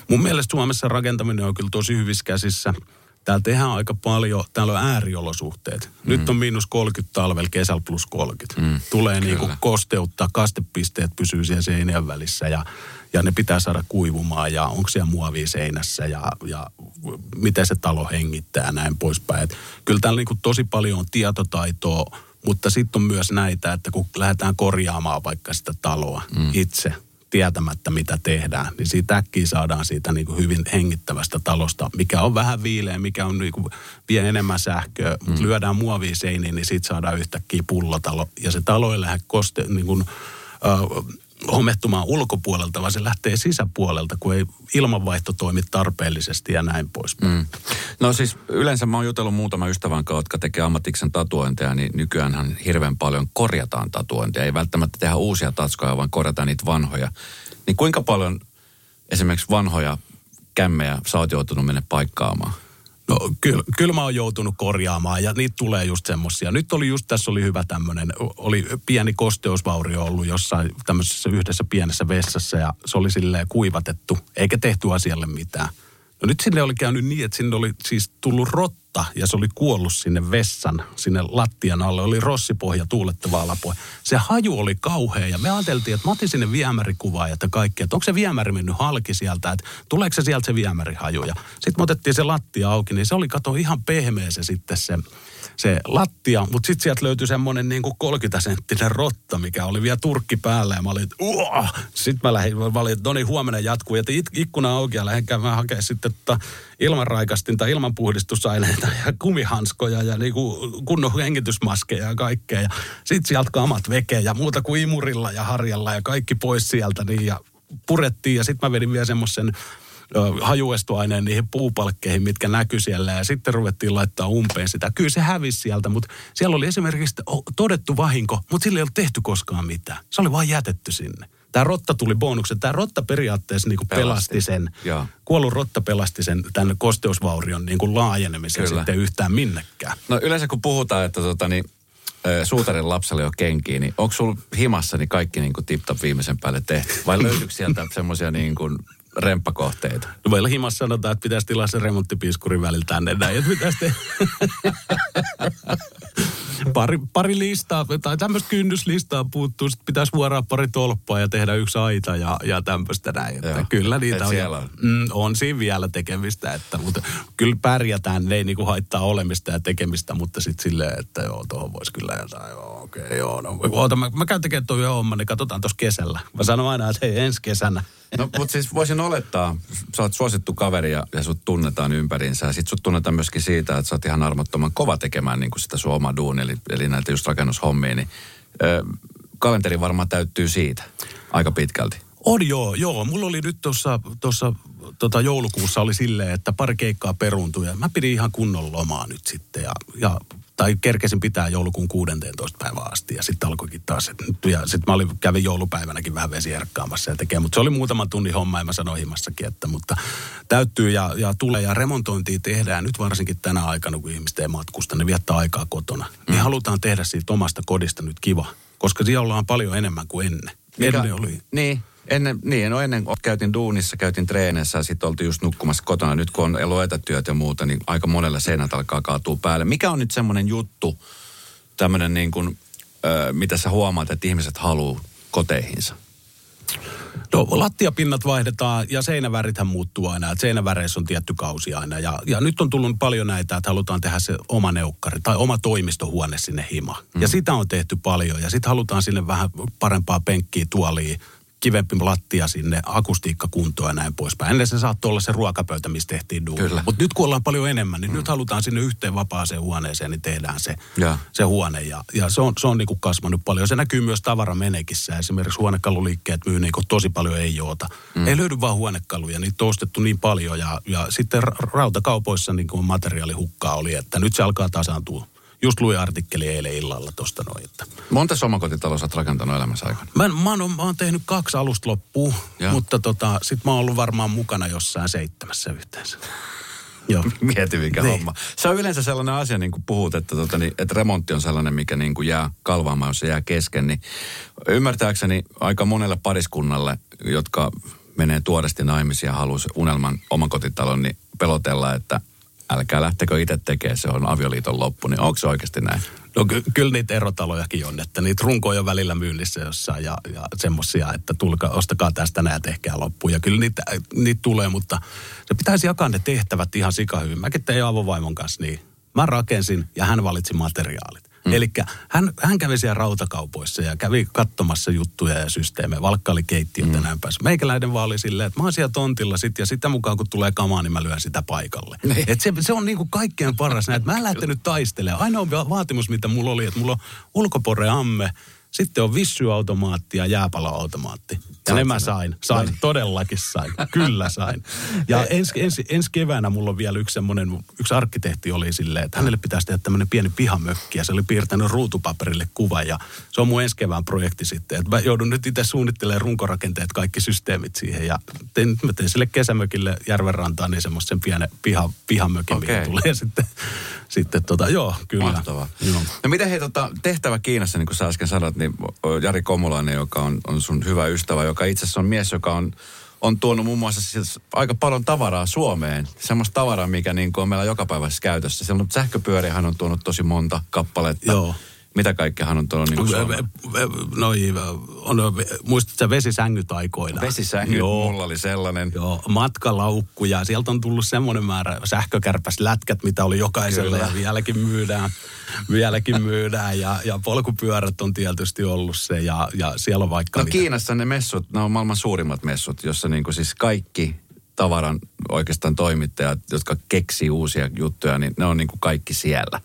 mun mielestä Suomessa rakentaminen on kyllä tosi hyvissä käsissä täällä tehdään aika paljon, täällä on ääriolosuhteet. Mm. Nyt on miinus 30 talvella, kesällä plus 30. Mm. Tulee niin kuin kosteutta, kastepisteet pysyy siellä seinien välissä ja, ja ne pitää saada kuivumaan ja onko siellä muovia seinässä ja, ja miten se talo hengittää ja näin poispäin. Et kyllä täällä niin kuin tosi paljon on tietotaitoa, mutta sitten on myös näitä, että kun lähdetään korjaamaan vaikka sitä taloa mm. itse – tietämättä, mitä tehdään, niin siitä äkkiä saadaan siitä niin kuin hyvin hengittävästä talosta, mikä on vähän viileä, mikä on niin kuin, vie enemmän sähköä, mm. mutta lyödään muovia seiniin, niin siitä saadaan yhtäkkiä pullotalo. Ja se talo ei lähde koste, niin kuin, äh, homettumaan ulkopuolelta, vaan se lähtee sisäpuolelta, kun ei ilmanvaihto toimi tarpeellisesti ja näin pois. Mm. No siis yleensä mä oon jutellut muutama ystävän kanssa, jotka tekee ammatiksen tatuointeja, niin nykyään hirveän paljon korjataan tatuointeja. Ei välttämättä tehdä uusia tatskoja, vaan korjataan niitä vanhoja. Niin kuinka paljon esimerkiksi vanhoja kämmejä sä oot joutunut mennä paikkaamaan? No kyllä, kyllä mä oon joutunut korjaamaan ja niitä tulee just semmosia. Nyt oli just tässä oli hyvä tämmöinen, oli pieni kosteusvaurio ollut jossain tämmöisessä yhdessä pienessä vessassa ja se oli silleen kuivatettu, eikä tehty asialle mitään. No nyt sinne oli käynyt niin, että sinne oli siis tullut rotta rotta ja se oli kuollut sinne vessan, sinne lattian alle. Oli rossipohja tuulettava alapohja. Se haju oli kauhea ja me ajateltiin, että mä otin sinne viemärikuvaa ja kaikki, että onko se viemäri mennyt halki sieltä, että tuleeko se sieltä se viemärihaju. Ja sitten me otettiin se lattia auki, niin se oli kato ihan pehmeä se sitten se se lattia, mutta sitten sieltä löytyi semmoinen niin 30 senttinen rotta, mikä oli vielä turkki päällä ja mä olin, että Sitten mä lähdin, mä olin, että no niin, huomenna jatkuu. Ja ikkuna auki ja lähdin käymään hakemaan sitten tota ilmanraikastinta, ilmanpuhdistusaineita ja kumihanskoja ja niin kuin kunnon hengitysmaskeja ja kaikkea. Ja sitten sieltä kamat vekeen ja muuta kuin imurilla ja harjalla ja kaikki pois sieltä. Niin, ja purettiin ja sitten mä vedin vielä semmoisen hajuestoaineen niihin puupalkkeihin, mitkä näkyi siellä ja sitten ruvettiin laittaa umpeen sitä. Kyllä se hävisi sieltä, mutta siellä oli esimerkiksi todettu vahinko, mutta sillä ei ollut tehty koskaan mitään. Se oli vain jätetty sinne. Tämä rotta tuli bonuksen. Tämä rotta periaatteessa niin kuin pelasti. pelasti sen. Joo. Kuollut rotta pelasti sen tämän kosteusvaurion niin kuin laajenemisen Kyllä. sitten yhtään minnekään. No yleensä kun puhutaan, että tota, niin, suutarin lapselle jo kenkiin, niin onko sulla himassa niin kaikki niin kuin tip-top viimeisen päälle tehty? Vai löytyykö sieltä semmoisia niin kuin remppakohteita? No meillä himassa sanotaan, että pitäisi tilaa se remonttipiiskuri välillä tänne näin, että pitäisi te... pari, pari listaa, tai tämmöistä kynnyslistaa puuttuu, sitten pitäisi vuoraa pari tolppaa ja tehdä yksi aita ja, ja tämmöistä näin. Että Joo. kyllä niitä Et on. Siellä on. Mm, on siinä vielä tekemistä, että, mutta kyllä pärjätään, ne ei niinku haittaa olemista ja tekemistä, mutta sitten silleen, että joo, tuohon voisi kyllä jotain, joo, okei, okay, joo, no, oota, mä, mä käyn tekemään tuon homman, niin katsotaan tuossa kesällä. Mä sanon aina, että hei, ensi kesänä. No, mutta siis voisin olettaa, sä oot suosittu kaveri ja, ja sut tunnetaan ympäriinsä. Ja sit sut tunnetaan myöskin siitä, että sä oot ihan armottoman kova tekemään niin kuin sitä sun oma duuni, eli, eli näitä just rakennushommia. Niin, ö, kalenteri varmaan täyttyy siitä aika pitkälti. On joo, joo. Mulla oli nyt tuossa tota joulukuussa oli silleen, että pari keikkaa peruuntui ja mä pidin ihan kunnon lomaa nyt sitten ja, ja tai kerkesin pitää joulukuun 16. päivää asti ja sitten alkoikin taas. Et nyt, ja sitten mä olin, kävin joulupäivänäkin vähän vesierkkaamassa ja tekee, mutta se oli muutaman tunnin homma ja mä sanoin himassakin, että mutta täyttyy ja, ja tulee ja remontointia tehdään nyt varsinkin tänä aikana, kun ihmiset ei matkusta, ne viettää aikaa kotona. Mm. Niin halutaan tehdä siitä omasta kodista nyt kiva, koska siellä ollaan paljon enemmän kuin ennen. Mikä, ennen oli. Niin, Ennen, niin, no ennen käytin duunissa, käytin treeneissä ja sitten oltiin just nukkumassa kotona. Nyt kun on ollut etätyöt ja muuta, niin aika monella seinät alkaa kaatua päälle. Mikä on nyt semmoinen juttu, tämmöinen niin kuin, ö, mitä sä huomaat, että ihmiset haluaa koteihinsa? No lattiapinnat vaihdetaan ja seinävärithän muuttuu aina. Että seinäväreissä on tietty kausi aina. Ja, ja nyt on tullut paljon näitä, että halutaan tehdä se oma neukkari tai oma toimistohuone sinne hima. Mm. Ja sitä on tehty paljon. Ja sitten halutaan sinne vähän parempaa penkkiä, tuolia, kivempi lattia sinne, akustiikka kuntoon ja näin poispäin. Ennen se saattoi olla se ruokapöytä, missä tehtiin duunia. Mutta nyt kun ollaan paljon enemmän, niin mm. nyt halutaan sinne yhteen vapaaseen huoneeseen, niin tehdään se, ja. se huone. Ja, ja se on, se on niin kuin kasvanut paljon. Se näkyy myös tavaramenekissä. Esimerkiksi huonekaluliikkeet myy niin kuin tosi paljon ei joota. Mm. Ei löydy vaan huonekaluja, niitä on ostettu niin paljon. Ja, ja sitten rautakaupoissa niin kuin materiaalihukkaa oli, että nyt se alkaa tasaantua just luin artikkeli eilen illalla tuosta noin. Että. Monta omakotitaloa olet rakentanut elämässä aikana? Mä, mä, oon, mä oon tehnyt kaksi alusta loppuun, ja. mutta tota, sit mä oon ollut varmaan mukana jossain seitsemässä yhteensä. Joo. Mieti mikä niin. homma. Se on yleensä sellainen asia, niin kuin puhut, että, tota, niin, että remontti on sellainen, mikä niin kuin jää kalvaamaan, jos se jää kesken. Niin ymmärtääkseni aika monelle pariskunnalle, jotka menee tuoresti naimisia ja haluaisi unelman omakotitalon, niin pelotella, että älkää lähtekö itse tekemään, se on avioliiton loppu, niin onko se oikeasti näin? No ky- kyllä niitä erotalojakin on, että niitä runkoja on välillä myynnissä jossain ja, ja semmoisia, että tulka, ostakaa tästä näin ja tehkää loppuun. Ja kyllä niitä, niitä tulee, mutta se pitäisi jakaa ne tehtävät ihan sikahyvin. Mäkin tein avovaimon kanssa niin. Mä rakensin ja hän valitsi materiaalit. Mm. Eli hän, hän kävi siellä rautakaupoissa ja kävi katsomassa juttuja ja systeemejä, valkkaili keittiötä mm. ja näin päässä. Meikäläinen vaan oli silleen, että mä oon siellä tontilla sit, ja sitä mukaan kun tulee kamaa, niin mä lyön sitä paikalle. Niin. Et se, se on niinku kaikkein paras näin, että mä en lähtenyt taistelemaan. Ainoa vaatimus, mitä mulla oli, että mulla on ulkoporeamme, sitten on vissyautomaatti ja jääpaloautomaatti. Ja ne mä sain. Sain, no. todellakin sain. Kyllä sain. Ja ensi, ensi, ensi keväänä mulla on vielä yksi semmoinen, yksi arkkitehti oli silleen, että hänelle pitäisi tehdä tämmöinen pieni pihamökki. Ja se oli piirtänyt ruutupaperille kuva ja se on mun ensi kevään projekti sitten. Että mä joudun nyt itse suunnittelemaan runkorakenteet, kaikki systeemit siihen. Ja tein, mä tein sille kesämökille järvenrantaan niin semmoisen pienen piha, pihamökin, okay. mikä tulee sitten sitten tota, joo, kyllä. Mahtavaa. Joo. No miten hei tota, tehtävä Kiinassa, niin kuin sä äsken sanoit, niin Jari Komulainen, joka on, on sun hyvä ystävä, joka itse asiassa on mies, joka on on tuonut muun muassa siis aika paljon tavaraa Suomeen. Semmoista tavaraa, mikä niin on meillä joka päivässä käytössä. Siellä on sähköpyöriä, hän on tuonut tosi monta kappaletta. Joo. Mitä kaikkea hän on tuolla niin Noi, on, muistatko vesisängyt aikoina? Vesisängyt, Joo. mulla oli sellainen. Joo, matkalaukkuja. Sieltä on tullut semmoinen määrä sähkökärpäs lätkät, mitä oli jokaisella Kyllä. ja vieläkin myydään. Vieläkin myydään ja, ja polkupyörät on tietysti ollut se ja, ja siellä on vaikka... No mitä. Kiinassa ne messut, ne on maailman suurimmat messut, jossa niin kuin siis kaikki tavaran oikeastaan toimittajat, jotka keksii uusia juttuja, niin ne on niin kuin kaikki siellä.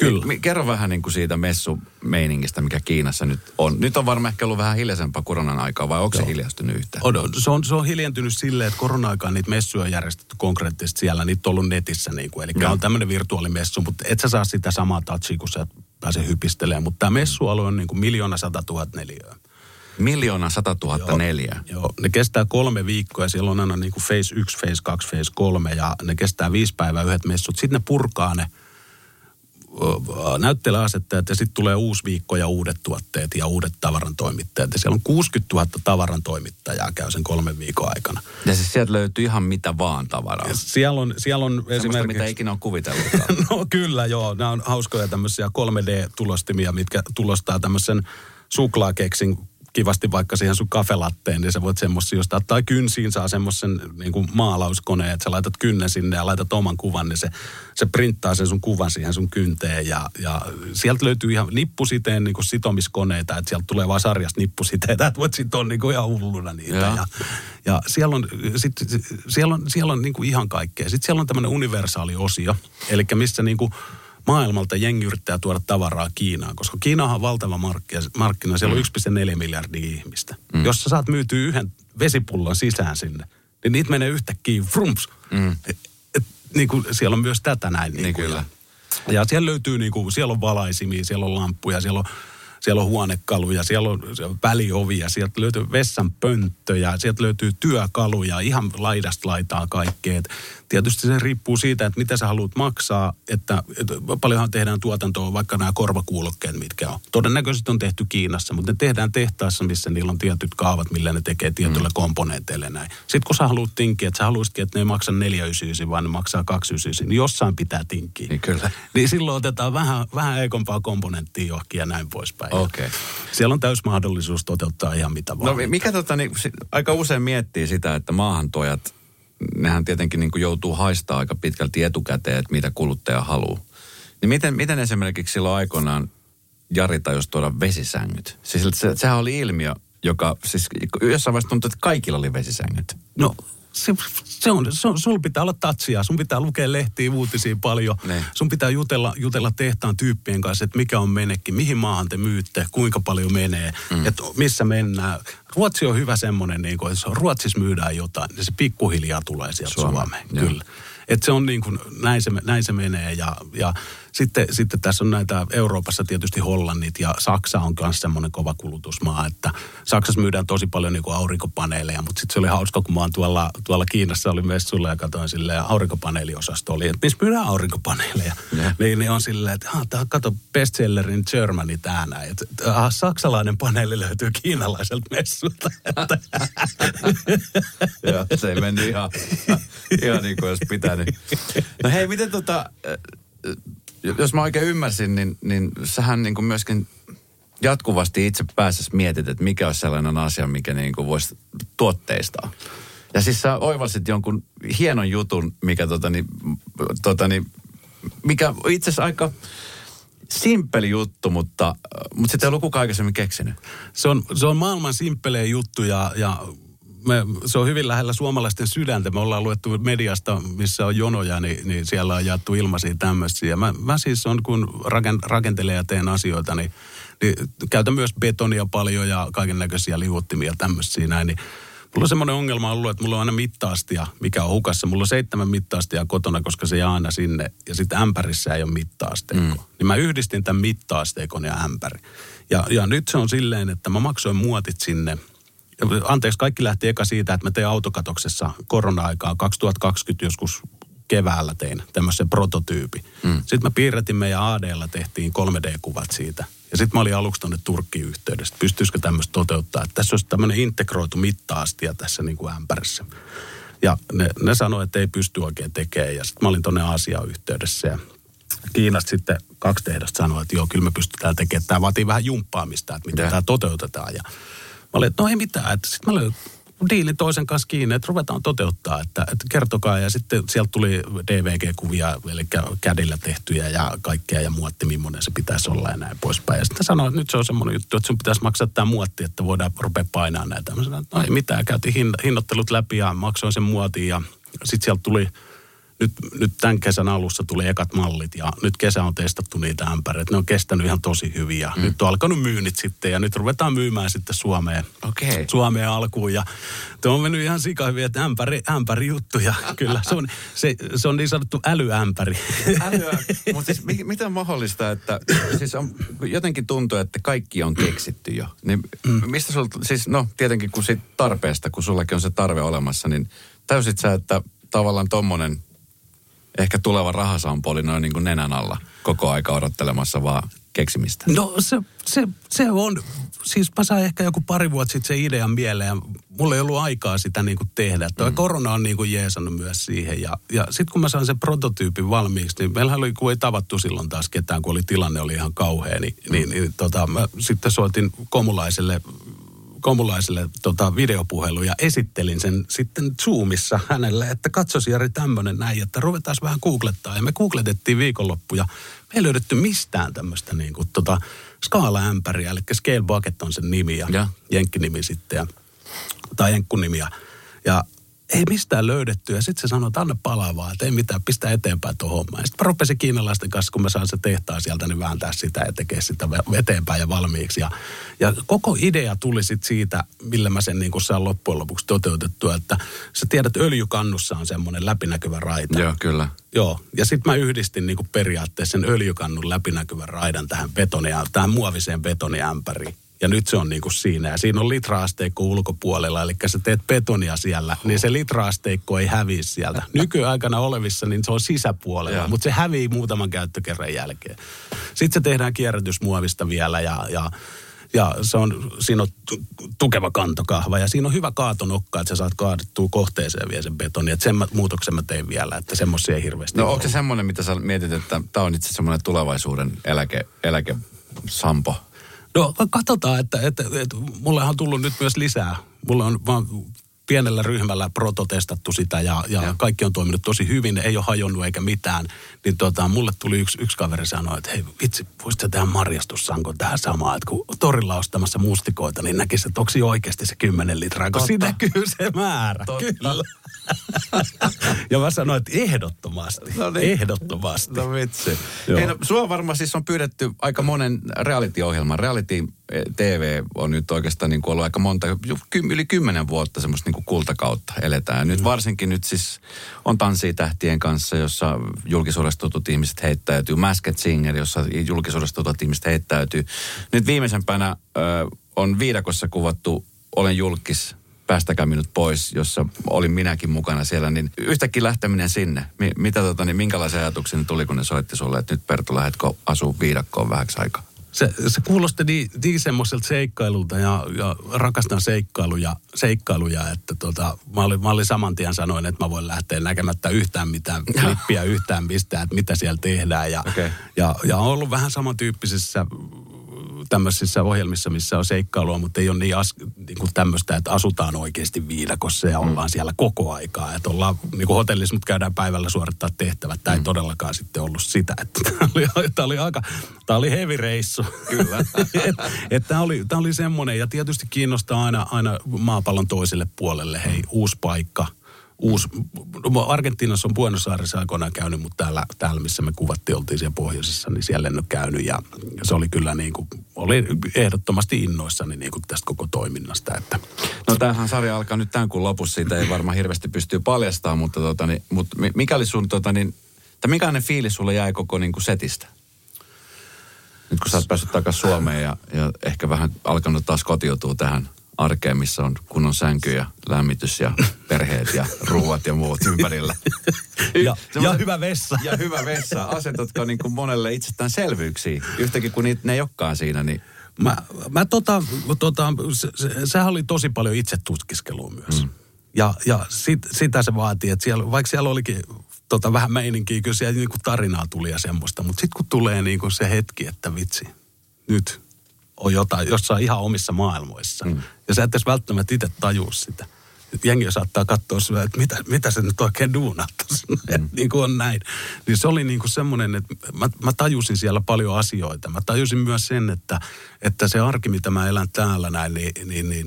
Kyllä. Mi- kerro vähän niin kuin siitä messumeiningistä, mikä Kiinassa nyt on. Nyt on varmaan ehkä ollut vähän hiljaisempaa koronan aikaa, vai onko Joo. se hiljastunut yhtään? On, se, on, se on hiljentynyt silleen, että korona-aikaan niitä messuja on järjestetty konkreettisesti siellä. Niitä on ollut netissä, niin kuin, eli no. on tämmöinen virtuaalimessu, mutta et sä saa sitä samaa touchia, kun sä pääse hypistelemään. Mutta tämä messualue on niin kuin miljoona sata tuhat neliöä. Miljoona sata tuhatta neljä. Joo, ne kestää kolme viikkoa ja siellä on aina niin kuin phase 1, phase 2, phase 3 ja ne kestää viisi päivää yhdet messut. Sitten ne purkaa ne näyttelyasettajat ja sitten tulee uusi viikko ja uudet tuotteet ja uudet tavarantoimittajat. Ja siellä on 60 000 tavarantoimittajaa käy sen kolmen viikon aikana. Ja siis sieltä löytyy ihan mitä vaan tavaraa. Ja siellä on, siellä on esimerkiksi... mitä ikinä on kuvitellut. no kyllä joo, nämä on hauskoja tämmöisiä 3D-tulostimia, mitkä tulostaa tämmöisen suklaakeksin kivasti vaikka siihen sun kafelatteen, niin sä voit semmoisia jostain, tai kynsiin saa semmoisen niin kuin maalauskoneen, että sä laitat kynnen sinne ja laitat oman kuvan, niin se, se printtaa sen sun kuvan siihen sun kynteen. Ja, ja sieltä löytyy ihan nippusiteen niin kuin sitomiskoneita, että sieltä tulee vaan sarjasta nippusiteitä, että voit sitoa niin kuin ihan hulluna niitä. Ja, ja, ja siellä on, sit, siellä on, siellä on niin kuin ihan kaikkea. Sitten siellä on tämmöinen universaali osio, eli missä niin kuin maailmalta jengi yrittää tuoda tavaraa Kiinaan, koska Kiinahan on valtava markkina, siellä on 1,4 mm. miljardia ihmistä. Mm. Jos sä saat myytyä yhden vesipullon sisään sinne, niin niitä menee yhtäkkiä frumps. Mm. Et, et, niin kuin, siellä on myös tätä näin. Niin, niin kyllä. Ja, ja siellä löytyy, niin kuin, siellä on valaisimia, siellä on lamppuja, siellä on siellä on huonekaluja, siellä on, siellä on väliovia, sieltä löytyy vessanpönttöjä, sieltä löytyy työkaluja, ihan laidasta laitaa kaikkea. Tietysti se riippuu siitä, että mitä sä haluat maksaa, että, että paljonhan tehdään tuotantoa, vaikka nämä korvakuulokkeet, mitkä on. Todennäköisesti on tehty Kiinassa, mutta ne tehdään tehtaassa, missä niillä on tietyt kaavat, millä ne tekee tietyillä mm. komponenteille näin. Sitten kun sä haluat tinkiä, että sä haluaisitkin, että ne ei maksa 499, vaan ne maksaa 299, niin jossain pitää tinkiä. Niin kyllä. Niin silloin otetaan vähän, vähän heikompaa komponenttia johonkin ja näin poispäin. Okei. Okay. Siellä on täys mahdollisuus toteuttaa ihan mitä vaan. No mikä tota, niin, aika usein miettii sitä, että maahantuojat nehän tietenkin niin kuin joutuu haistaa aika pitkälti etukäteen, että mitä kuluttaja haluaa. Niin miten, miten esimerkiksi silloin aikoinaan Jari jos tuoda vesisängyt? Siis se, sehän oli ilmiö, joka siis jossain vaiheessa tuntui, että kaikilla oli vesisängyt. No se, se on, se on, sulla pitää olla tatsia, sun pitää lukea lehtiä, uutisia paljon. Ne. Sun pitää jutella, jutella tehtaan tyyppien kanssa, että mikä on menekki, mihin maahan te myytte, kuinka paljon menee, mm. että missä mennään. Ruotsi on hyvä semmoinen, niin kuin, että Ruotsissa myydään jotain, niin se pikkuhiljaa tulee sieltä Suomeen. Suomeen. Kyllä. Että se on niin kuin, näin se, näin se menee ja, ja sitten, sitten tässä on näitä Euroopassa tietysti Hollannit ja Saksa on myös semmoinen kova kulutusmaa, että Saksassa myydään tosi paljon niin kuin aurinkopaneeleja, mutta sitten se oli hauska, kun mä oon tuolla, tuolla Kiinassa oli messulla ja katsoin silleen aurinkopaneeliosasto oli, että missä myydään aurinkopaneeleja. Yeah. Niin, niin on silleen, että ah, tää, kato bestsellerin Germany täällä, että ah, saksalainen paneeli löytyy kiinalaiselta messulta. Joo, se ei mennyt ihan Ihan niin kuin olisi pitänyt. No hei, miten tota, jos mä oikein ymmärsin, niin, niin sähän niin kuin myöskin jatkuvasti itse päässäsi mietit, että mikä olisi sellainen asia, mikä niin kuin voisi tuotteistaa. Ja siis sä oivalsit jonkun hienon jutun, mikä totani, totani, mikä itse asiassa aika simppeli juttu, mutta, mutta sitä ei ollut kukaan aikaisemmin keksinyt. Se on, se on maailman simppelein juttu ja, ja me, se on hyvin lähellä suomalaisten sydäntä. Me ollaan luettu mediasta, missä on jonoja, niin, niin siellä on jaettu ilmaisia tämmöisiä. Mä, mä siis on, kun raken, rakentelen ja teen asioita, niin, niin käytän myös betonia paljon ja kaiken näköisiä liuottimia tämmöisiä näin. Niin Mulla on semmoinen ongelma ollut, että mulla on aina mittaastia, mikä on hukassa. Mulla on seitsemän mittaastia kotona, koska se jää aina sinne. Ja sitten ämpärissä ei ole mittaasteikko. Mm. Niin mä yhdistin tämän mittaasteikon ja ämpäri. Ja, ja nyt se on silleen, että mä maksoin muotit sinne. Anteeksi, kaikki lähti eka siitä, että mä tein autokatoksessa korona-aikaa 2020 joskus keväällä tein tämmöisen prototyypi. Mm. Sitten mä piirretin meidän ADlla, tehtiin 3D-kuvat siitä. Ja sitten mä olin aluksi tuonne Turkkiin yhteydessä, pystyisikö tämmöistä toteuttaa. Että tässä olisi tämmöinen integroitu mittaastia tässä niin kuin ämpärissä. Ja ne, ne sanoi, että ei pysty oikein tekemään. Ja sitten mä olin tuonne Aasiaan yhteydessä ja Kiinasta sitten kaksi tehdasta sanoi, että joo, kyllä me pystytään tekemään. Tämä vaatii vähän jumppaamista, että miten tämä toteutetaan. Ja olin, että no ei mitään. Että sitten mä olin diilin toisen kanssa kiinni, että ruvetaan toteuttaa, että, että kertokaa. Ja sitten sieltä tuli DVG-kuvia, eli kädillä tehtyjä ja kaikkea ja muotti, millainen se pitäisi olla ja näin poispäin. Ja sitten sanoin, että nyt se on semmoinen juttu, että sun pitäisi maksaa tämä muotti, että voidaan rupea painaa näitä. Mä sanoin, että no ei mitään, käytiin hinnoittelut läpi ja maksoin sen muotin ja sitten sieltä tuli – nyt, nyt tämän kesän alussa tuli ekat mallit ja nyt kesä on testattu niitä ämpäreitä. Ne on kestänyt ihan tosi hyviä. Mm. Nyt on alkanut myynnit sitten ja nyt ruvetaan myymään sitten Suomeen, okay. Suomeen alkuun. Ja tuo on mennyt ihan sikahyviä, että ämpäri, ämpäri juttuja. Kyllä, se on, se, se on niin sanottu älyämpäri. Älyä, mutta siis miten on mahdollista, että siis on, jotenkin tuntuu, että kaikki on keksitty jo. Niin mm. mistä sulta, siis no tietenkin kun siitä tarpeesta, kun sullakin on se tarve olemassa, niin täysit sä, että tavallaan tommonen ehkä tuleva rahasampo oli noin niin kuin nenän alla koko aika odottelemassa vaan keksimistä? No se, se, se on, siis mä sain ehkä joku pari vuotta sitten se idean mieleen ja mulla ei ollut aikaa sitä niin kuin tehdä. Tuo mm. korona on niin kuin jeesannut myös siihen ja, ja sitten kun mä sain sen prototyypin valmiiksi, niin meillä oli, kun ei tavattu silloin taas ketään, kun oli tilanne oli ihan kauhea, niin, mm. niin, niin tota, mä sitten soitin komulaiselle komulaiselle tota, videopuhelu ja esittelin sen sitten Zoomissa hänelle, että katsos Jari tämmöinen näin, että ruvetaan vähän googlettaa. Ja me googletettiin viikonloppu ja me ei löydetty mistään tämmöistä niin kuin, tota, skaala-ämpäriä, eli Scale Bucket on sen nimi ja, ja. jenkkinimi sitten, ja, tai jenkkunimi. Ja, ja ei mistään löydetty. Ja sitten se sanoi, että anna palaa vaan, että ei mitään, pistä eteenpäin tuon hommaan. Sitten mä rupesin kiinalaisten kanssa, kun mä saan se tehtaa sieltä, niin vääntää sitä ja tekee sitä eteenpäin ja valmiiksi. Ja, ja koko idea tuli sitten siitä, millä mä sen niin kuin saan loppujen lopuksi toteutettua, että sä tiedät, öljykannussa on semmoinen läpinäkyvä raita. Joo, kyllä. Joo, ja sitten mä yhdistin niin kuin periaatteessa sen öljykannun läpinäkyvän raidan tähän betonia, tähän muoviseen betoniämpäriin. Ja nyt se on niin kuin siinä. Ja siinä on litraasteikko ulkopuolella, eli sä teet betonia siellä, niin se litraasteikko ei häviä sieltä. Nykyaikana olevissa, niin se on sisäpuolella, mutta se hävii muutaman käyttökerran jälkeen. Sitten se tehdään kierrätysmuovista vielä ja, ja ja se on, siinä on tukeva kantokahva ja siinä on hyvä kaatonokka, että sä saat kaadettua kohteeseen vielä sen betoni. Että sen mä, muutoksen mä tein vielä, että semmoisia ei hirveästi No onko se semmoinen, mitä sä mietit, että tämä on itse semmoinen tulevaisuuden eläke, eläke sampo? No katsotaan, että, että, että mulle on tullut nyt myös lisää. Mulla on vaan pienellä ryhmällä prototestattu sitä ja, ja, ja, kaikki on toiminut tosi hyvin, ei ole hajonnut eikä mitään. Niin tota, mulle tuli yksi, yksi kaveri sanoa, että hei vitsi, voisitko tehdä marjastussanko tähän samaan, että kun torilla ostamassa mustikoita, niin näkisi, että onko oikeasti se 10 litraa, kun siinä näkyy se määrä. Totta. Kyllä. Ja mä sanoin, että ehdottomasti. No niin. Ehdottomasti. No vitsi. Hei, no, sua varmaan siis on pyydetty aika monen reality-ohjelman. Reality eh, TV on nyt oikeastaan niin kuin ollut aika monta, yli kymmenen vuotta semmoista niin kuin kultakautta eletään. Nyt mm. varsinkin nyt siis on Tanssii tähtien kanssa, jossa julkisuudesta tutut ihmiset heittäytyy. Masked Singer, jossa julkisuudesta tutut ihmiset heittäytyy. Nyt viimeisempänä ö, on viidakossa kuvattu Olen julkis päästäkää minut pois, jossa olin minäkin mukana siellä, niin yhtäkkiä lähteminen sinne. Mitä tota, niin minkälaisia ajatuksia tuli, kun ne soitti sulle, että nyt Perttu, lähdetkö asuu viidakkoon vähäksi aikaa? Se, se kuulosti niin, niin semmoiselta seikkailulta ja, ja rakastan seikkailuja, seikkailuja että tota, mä, olin, mä olin saman tien sanoin, että mä voin lähteä näkemättä yhtään mitään klippiä yhtään mistään, että mitä siellä tehdään. Ja, Okei. ja, ja on ollut vähän samantyyppisissä tämmöisissä ohjelmissa, missä on seikkailua, mutta ei ole niin, as, niin kuin tämmöistä, että asutaan oikeasti viidakossa ja ollaan siellä koko aikaa. Että ollaan niin kuin hotellissa, mutta käydään päivällä suorittaa tehtävät. Tämä ei todellakaan sitten ollut sitä. Että tämä oli, tämä oli aika, tämä oli heavy reissu. Kyllä. että et tämä oli, tää oli semmoinen, ja tietysti kiinnostaa aina, aina maapallon toiselle puolelle, hei, uusi paikka, uusi, no, Argentiinassa on Buenos Aires aikoinaan käynyt, mutta täällä, täällä, missä me kuvattiin, oltiin siellä pohjoisessa, niin siellä en ole käynyt. Ja se oli kyllä niin kuin, oli ehdottomasti innoissani niin kuin tästä koko toiminnasta. Että, No tämähän sarja alkaa nyt tämän kuun lopussa, siitä ei varmaan hirveästi pystyy paljastamaan, mutta, tota, niin, mutta mi- mikä oli sun, tota, niin, tai minkälainen fiilis sulle jäi koko niin kuin setistä? Nyt kun sä oot päässyt takaisin Suomeen ja, ja ehkä vähän alkanut taas kotiutua tähän arkeen, missä on kunnon sänky ja lämmitys ja perheet ja ruuat ja muut ympärillä. ja, ja hyvä vessa. Ja hyvä vessa. Asetatko niin kuin monelle itsestäänselvyyksiä? Yhtäkkiä kun niitä, ne ei olekaan siinä, niin Mä, mä tota, tota, se, se, sehän oli tosi paljon itse tutkiskelua myös. Mm. Ja, ja sit, sitä se vaatii, että siellä, vaikka siellä olikin tota, vähän meininkiä, kyllä siellä niinku tarinaa tuli ja semmoista. Mutta sitten kun tulee niinku se hetki, että vitsi, nyt on jotain, jossain ihan omissa maailmoissa. Mm. Ja sä et edes välttämättä itse tajua sitä. Et jengi saattaa katsoa syö, että mitä, mitä se nyt oikein duunat. Mm. niin kuin on näin. Niin se oli niin kuin semmoinen, että mä, mä tajusin siellä paljon asioita. Mä tajusin myös sen, että, että se arki, mitä mä elän täällä näin, niin, niin, niin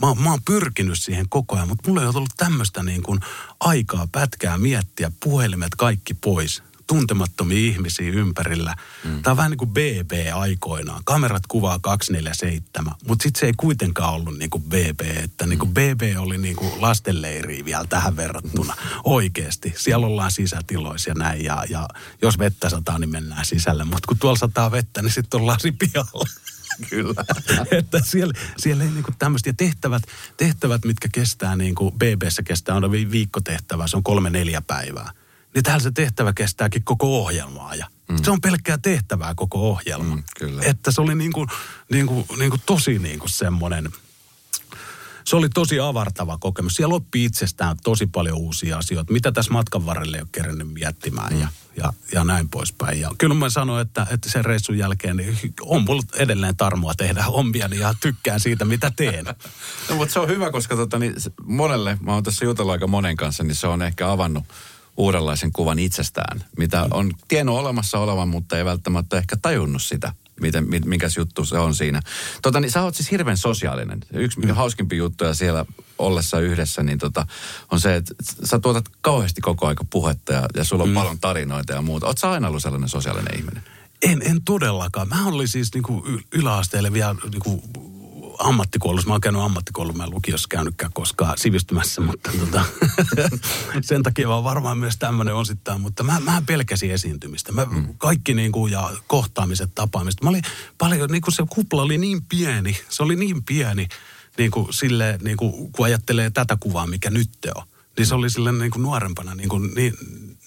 mä, mä oon pyrkinyt siihen koko ajan, mutta mulla ei ole ollut tämmöistä niin kuin aikaa pätkää miettiä, puhelimet kaikki pois tuntemattomia ihmisiä ympärillä. Mm. Tämä on vähän niin kuin BB aikoinaan. Kamerat kuvaa 247, mutta sitten se ei kuitenkaan ollut niin kuin BB. Että niin kuin BB oli niin kuin lastenleiriä vielä tähän verrattuna. Oikeasti. Siellä ollaan sisätiloissa ja näin. Ja, ja jos vettä sataa, niin mennään sisälle. Mutta kun tuolla sataa vettä, niin sitten ollaan pialla. kyllä. että siellä, siellä ei niinku tämmöistä, ja tehtävät, tehtävät, mitkä kestää niin kuin BBssä kestää, on vi- viikkotehtävä, se on kolme neljä päivää. Niin täällä se tehtävä kestääkin koko ohjelmaa ja mm. se on pelkkää tehtävää koko ohjelma. Mm, kyllä. Että se oli niinku, niinku, niinku tosi niinku semmoinen, se oli tosi avartava kokemus. Siellä oppi itsestään tosi paljon uusia asioita, mitä tässä matkan varrella ei ole kerennyt miettimään mm. ja, ja, ja näin poispäin. Ja kyllä mä sanoin, että, että sen reissun jälkeen niin on mulla edelleen tarmoa tehdä hommia ja tykkään siitä, mitä teen. No, mutta se on hyvä, koska tota, niin, monelle, mä oon tässä jutellut aika monen kanssa, niin se on ehkä avannut uudenlaisen kuvan itsestään, mitä on tiennyt olemassa olevan, mutta ei välttämättä ehkä tajunnut sitä, miten, mi- mikäs juttu se on siinä. Tota, niin, sä oot siis hirveän sosiaalinen. Yksi mm. hauskimpia juttuja siellä ollessa yhdessä, niin tota, on se, että sä tuotat kauheasti koko aika puhetta ja, ja sulla on mm. paljon tarinoita ja muuta. Oot sä aina ollut sellainen sosiaalinen ihminen? En, en todellakaan. Mä olin siis niinku yläasteelle vielä niinku ammattikoulussa. Mä oon käynyt ammattikoulun, mä en lukiossa käynytkään koskaan sivistymässä, mutta tota, sen takia oon varmaan myös tämmöinen osittain. Mutta mä, mä pelkäsin esiintymistä. Mä, mm. Kaikki niinku ja kohtaamiset, tapaamiset. Mä olin paljon, niinku se kupla oli niin pieni, se oli niin pieni, niinku sille, niinku, kun ajattelee tätä kuvaa, mikä nyt on. Niin se oli sille niin kuin nuorempana niin, kuin niin,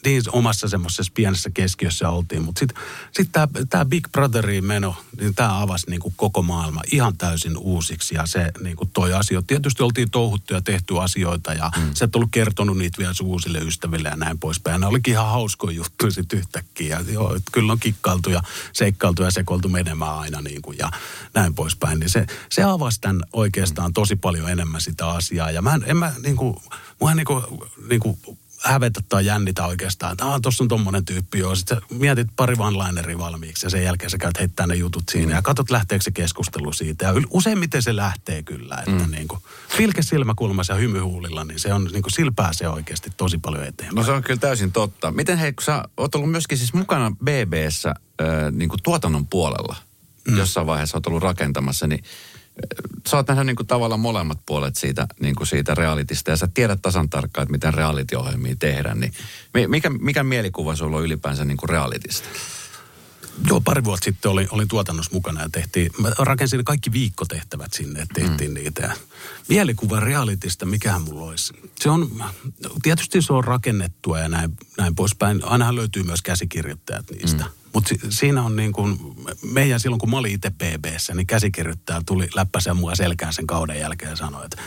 niin omassa semmoisessa pienessä keskiössä oltiin. Mutta sitten sit tämä tää Big Brotheriin meno, niin tämä avasi niin kuin koko maailma ihan täysin uusiksi. Ja se niin kuin toi asioita. Tietysti oltiin touhuttu ja tehty asioita ja mm. sä et ollut kertonut niitä vielä uusille ystäville ja näin poispäin. Ja ne olikin ihan hauskoja juttuja sitten yhtäkkiä. Ja joo, kyllä on kikkailtu ja seikkailtu ja sekoiltu menemään aina niin kuin ja näin poispäin. Niin se, se avasi tämän oikeastaan tosi paljon enemmän sitä asiaa. Ja mä en, en mä niin kuin, mua en niin kuin, niin kuin hävetä tai jännitä oikeastaan, että ah, tuossa on tommonen tyyppi joo. Sitten mietit pari one valmiiksi ja sen jälkeen sä käyt heittää ne jutut siinä ja katsot lähteekö se keskustelu siitä. Ja useimmiten se lähtee kyllä, että mm. niin kuin, pilke silmäkulmassa ja hymyhuulilla, niin se on niin kuin, sillä pääsee oikeasti tosi paljon eteenpäin. No se on kyllä täysin totta. Miten hei, kun sä oot ollut myöskin siis mukana BBssä äh, niin kuin tuotannon puolella, mm. jossain vaiheessa oot ollut rakentamassa, niin sä oot nähnyt niin kuin tavallaan molemmat puolet siitä, niin kuin siitä realitista ja sä tiedät tasan tarkkaan, että miten reality-ohjelmia tehdään. Niin mi- mikä, mikä mielikuva sulla on ylipäänsä niin kuin realitista? Joo, pari vuotta sitten olin, olin tuotannossa mukana ja tehtiin, mä rakensin kaikki viikkotehtävät sinne, että tehtiin mm. niitä. Ja mielikuva realitista, mikähän mulla olisi. Se on, tietysti se on rakennettua ja näin, näin poispäin. Ainahan löytyy myös käsikirjoittajat niistä. Mm. Mutta si- siinä on niin kuin, meidän silloin kun mä olin itse PBssä, niin käsikirjoittaja tuli läppäsen mua selkään sen kauden jälkeen ja sanoi, että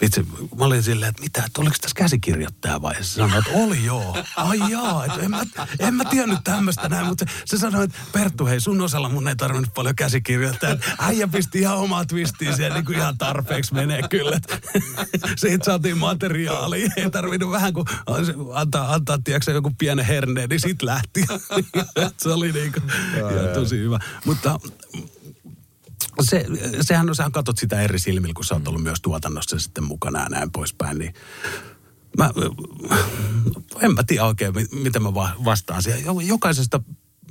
vitsi, mä olin silleen, että mitä, että oliko tässä käsikirjoittaja vai? Se sanoi, että oli joo. Ai jaa, että en mä, en mä tiennyt tämmöistä näin, mutta se, se sanoi, että Perttu, hei sun osalla mun ei tarvinnut paljon käsikirjoittaa. Että äijä pisti ihan omaa twistiin siellä niin kuin ihan tarpeeksi menee kyllä. Siitä saatiin materiaalia, ei tarvinnut vähän kuin antaa, antaa tiedätkö, joku pienen herneen, niin sit lähti. se oli niin kuin, ja tosi hyvä. Mutta se, sehän, sähän katsot sitä eri silmillä, kun sä oot ollut myös tuotannossa sitten mukana ja näin poispäin, niin mä, en mä tiedä oikein, mi- miten mä va- vastaan siihen. Jo- Jokaisesta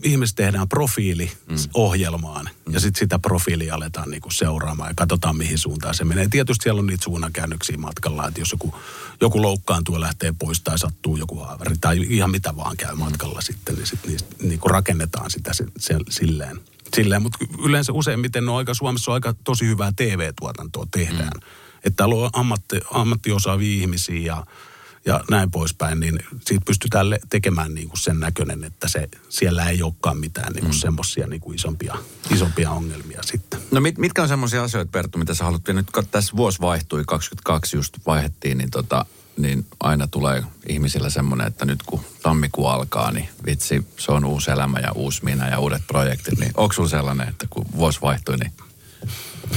ihmisestä tehdään profiili mm. ohjelmaan mm. ja sitten sitä profiilia aletaan niinku seuraamaan ja katsotaan mihin suuntaan se menee. Tietysti siellä on niitä suunnankäännyksiä matkalla, että jos joku, joku loukkaantuu ja lähtee pois tai sattuu joku haavari tai ihan mitä vaan käy matkalla sitten, niin sitten niistä niinku rakennetaan sitä se, se, silleen. Silleen. Mutta yleensä useimmiten on aika, Suomessa on aika tosi hyvää TV-tuotantoa tehdään. Mm. Että täällä on ammatti, ammattiosaavia ihmisiä ja ja näin poispäin, niin siitä pystytään tekemään niin kuin sen näköinen, että se, siellä ei olekaan mitään niin kuin mm. semmoisia niin kuin isompia, isompia ongelmia sitten. No mit, mitkä on semmoisia asioita, Perttu, mitä sä haluat nyt, kun tässä vuosi vaihtui, 22 just vaihdettiin, niin, tota, niin aina tulee ihmisillä semmoinen, että nyt kun tammikuu alkaa, niin vitsi, se on uusi elämä ja uusi minä ja uudet projektit. Niin onko sulla sellainen, että kun vuosi vaihtui, niin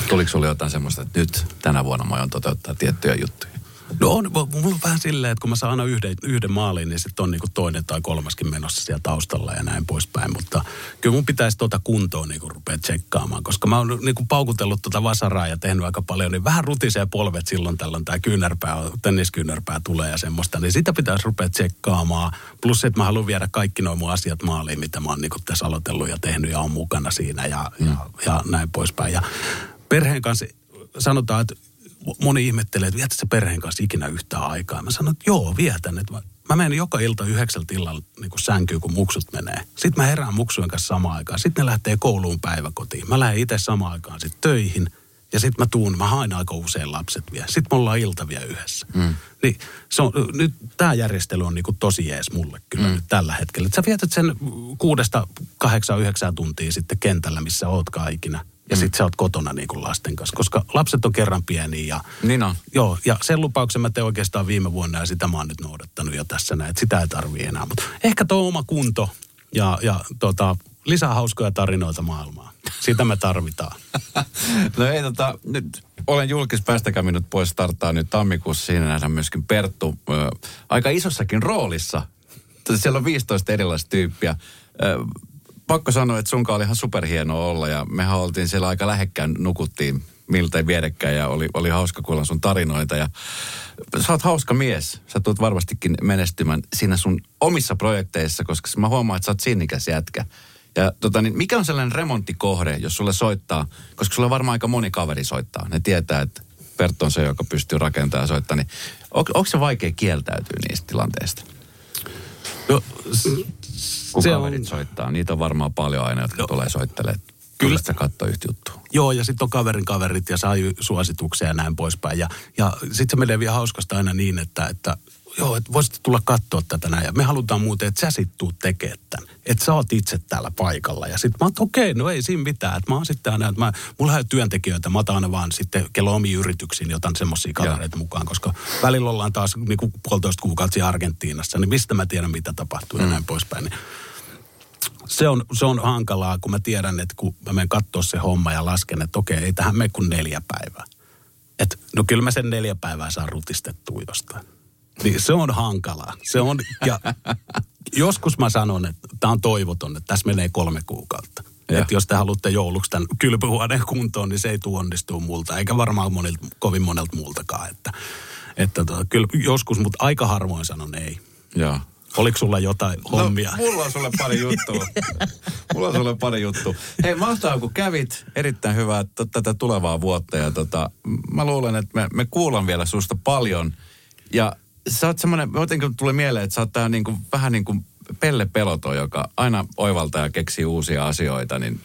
tuliko sulla jotain semmoista, että nyt tänä vuonna mä aion toteuttaa tiettyjä juttuja? No on, mulla on vähän silleen, että kun mä saan aina yhden, yhden maalin, niin sitten on niinku toinen tai kolmaskin menossa siellä taustalla ja näin poispäin. Mutta kyllä mun pitäisi tuota kuntoa niinku rupea tsekkaamaan, koska mä oon niinku paukutellut tuota vasaraa ja tehnyt aika paljon, niin vähän rutisee polvet silloin tällöin, tämä kyynärpää, tenniskyynärpää tulee ja semmoista, niin sitä pitäisi rupea tsekkaamaan. Plus, että mä haluan viedä kaikki nuo mun asiat maaliin, mitä mä oon niinku tässä aloitellut ja tehnyt ja on mukana siinä ja, mm. ja, ja näin poispäin. Ja perheen kanssa sanotaan, että moni ihmettelee, että vietä se perheen kanssa ikinä yhtään aikaa. Mä sanon, että joo, vietän. Että mä, mä menen joka ilta yhdeksältä illalla niin kuin sänkyyn, kun muksut menee. Sitten mä herään muksujen kanssa samaan aikaan. Sitten ne lähtee kouluun päiväkotiin. Mä lähden itse samaan aikaan sitten töihin. Ja sitten mä tuun, mä haen aika usein lapset vielä. Sitten me ollaan ilta vielä yhdessä. Mm. Niin se on, nyt tämä järjestely on niinku tosi jees mulle kyllä mm. nyt tällä hetkellä. Et sä vietät sen kuudesta kahdeksan, yhdeksän tuntia sitten kentällä, missä ootkaan ikinä. Ja mm. sitten sä oot kotona niin kuin lasten kanssa, koska lapset on kerran pieniä. Ja, Niin on. Joo, ja sen lupauksen mä tein oikeastaan viime vuonna ja sitä mä oon nyt noudattanut jo tässä näin, että sitä ei tarvii enää. Mutta ehkä tuo oma kunto ja, ja tota, lisää hauskoja tarinoita maailmaan. Sitä me tarvitaan. No ei tota, nyt olen julkis, päästäkää minut pois, starttaa nyt tammikuussa. Siinä nähdään myöskin Perttu ö, aika isossakin roolissa. Siellä on 15 erilaista tyyppiä. Ö, pakko sanoa, että sunkaan oli ihan superhienoa olla ja mehän oltiin siellä aika lähekkään, nukuttiin miltei vierekkäin ja oli, oli hauska kuulla sun tarinoita ja sä oot hauska mies. Sä tulet varmastikin menestymään siinä sun omissa projekteissa, koska mä huomaan, että sä oot sinnikäs jätkä. Ja tota, niin mikä on sellainen remonttikohde, jos sulle soittaa, koska sulle varmaan aika moni kaveri soittaa. Ne tietää, että Perttu on se, joka pystyy rakentamaan ja soittaa. Niin on, onko se vaikea kieltäytyä niistä tilanteista? No, Kun Se kaverit on- soittaa. Niitä on varmaan paljon aina, jotka tulee soittelemaan. Kyllä. Sä katsoo yhtä juttua. Joo, ja sitten on kaverin kaverit ja saa suosituksia ja näin poispäin. Ja, ja sitten se menee vielä hauskasta aina niin, että, että joo, että voisit tulla katsoa tätä näin. Ja me halutaan muuten, että sä sit tuut tekemään tämän. Että sä oot itse täällä paikalla. Ja sitten mä oon, okei, no ei siinä mitään. Että mä oon sitten aina, että mä, mulla ei ole työntekijöitä. Mä otan aina vaan sitten kello omiin yrityksiin, otan semmoisia kavereita mukaan. Koska välillä ollaan taas niin kuin puolitoista kuukautta Argentiinassa. Niin mistä mä tiedän, mitä tapahtuu ja näin poispäin. Niin se on, se on hankalaa, kun mä tiedän, että kun mä menen katsoa se homma ja lasken, että okei, ei tähän mene kuin neljä päivää. Et, no kyllä mä sen neljä päivää saan rutistettua jostain. Niin se on hankalaa. Se on, ja joskus mä sanon, että tämä on toivoton, että tässä menee kolme kuukautta. Että jos te haluatte jouluksi tämän kylpyhuoneen kuntoon, niin se ei tule multa, eikä varmaan monilta, kovin monelta muultakaan. Että, että tota, kyllä joskus, mutta aika harvoin sanon ei. Joo. Oliko sulla jotain hommia? No, mulla on sulle pari juttua. mulla on sulle pari juttua. Hei, mahtavaa kun kävit. Erittäin hyvää tätä tulevaa vuotta. Ja tota, mä luulen, että me, me kuullaan vielä susta paljon. Ja sä oot semmoinen, jotenkin tulee mieleen, että sä oot tää niinku, vähän niin kuin Pelle Peloto, joka aina oivaltaa ja keksii uusia asioita, niin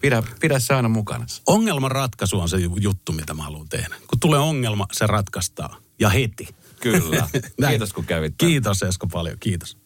pidä, pidä se aina mukana. Ongelman ratkaisu on se ju- juttu, mitä mä haluan tehdä. Kun tulee ongelma, se ratkaistaan. Ja heti. Kyllä. Kiitos kun kävit. Kiitos Esko paljon, kiitos.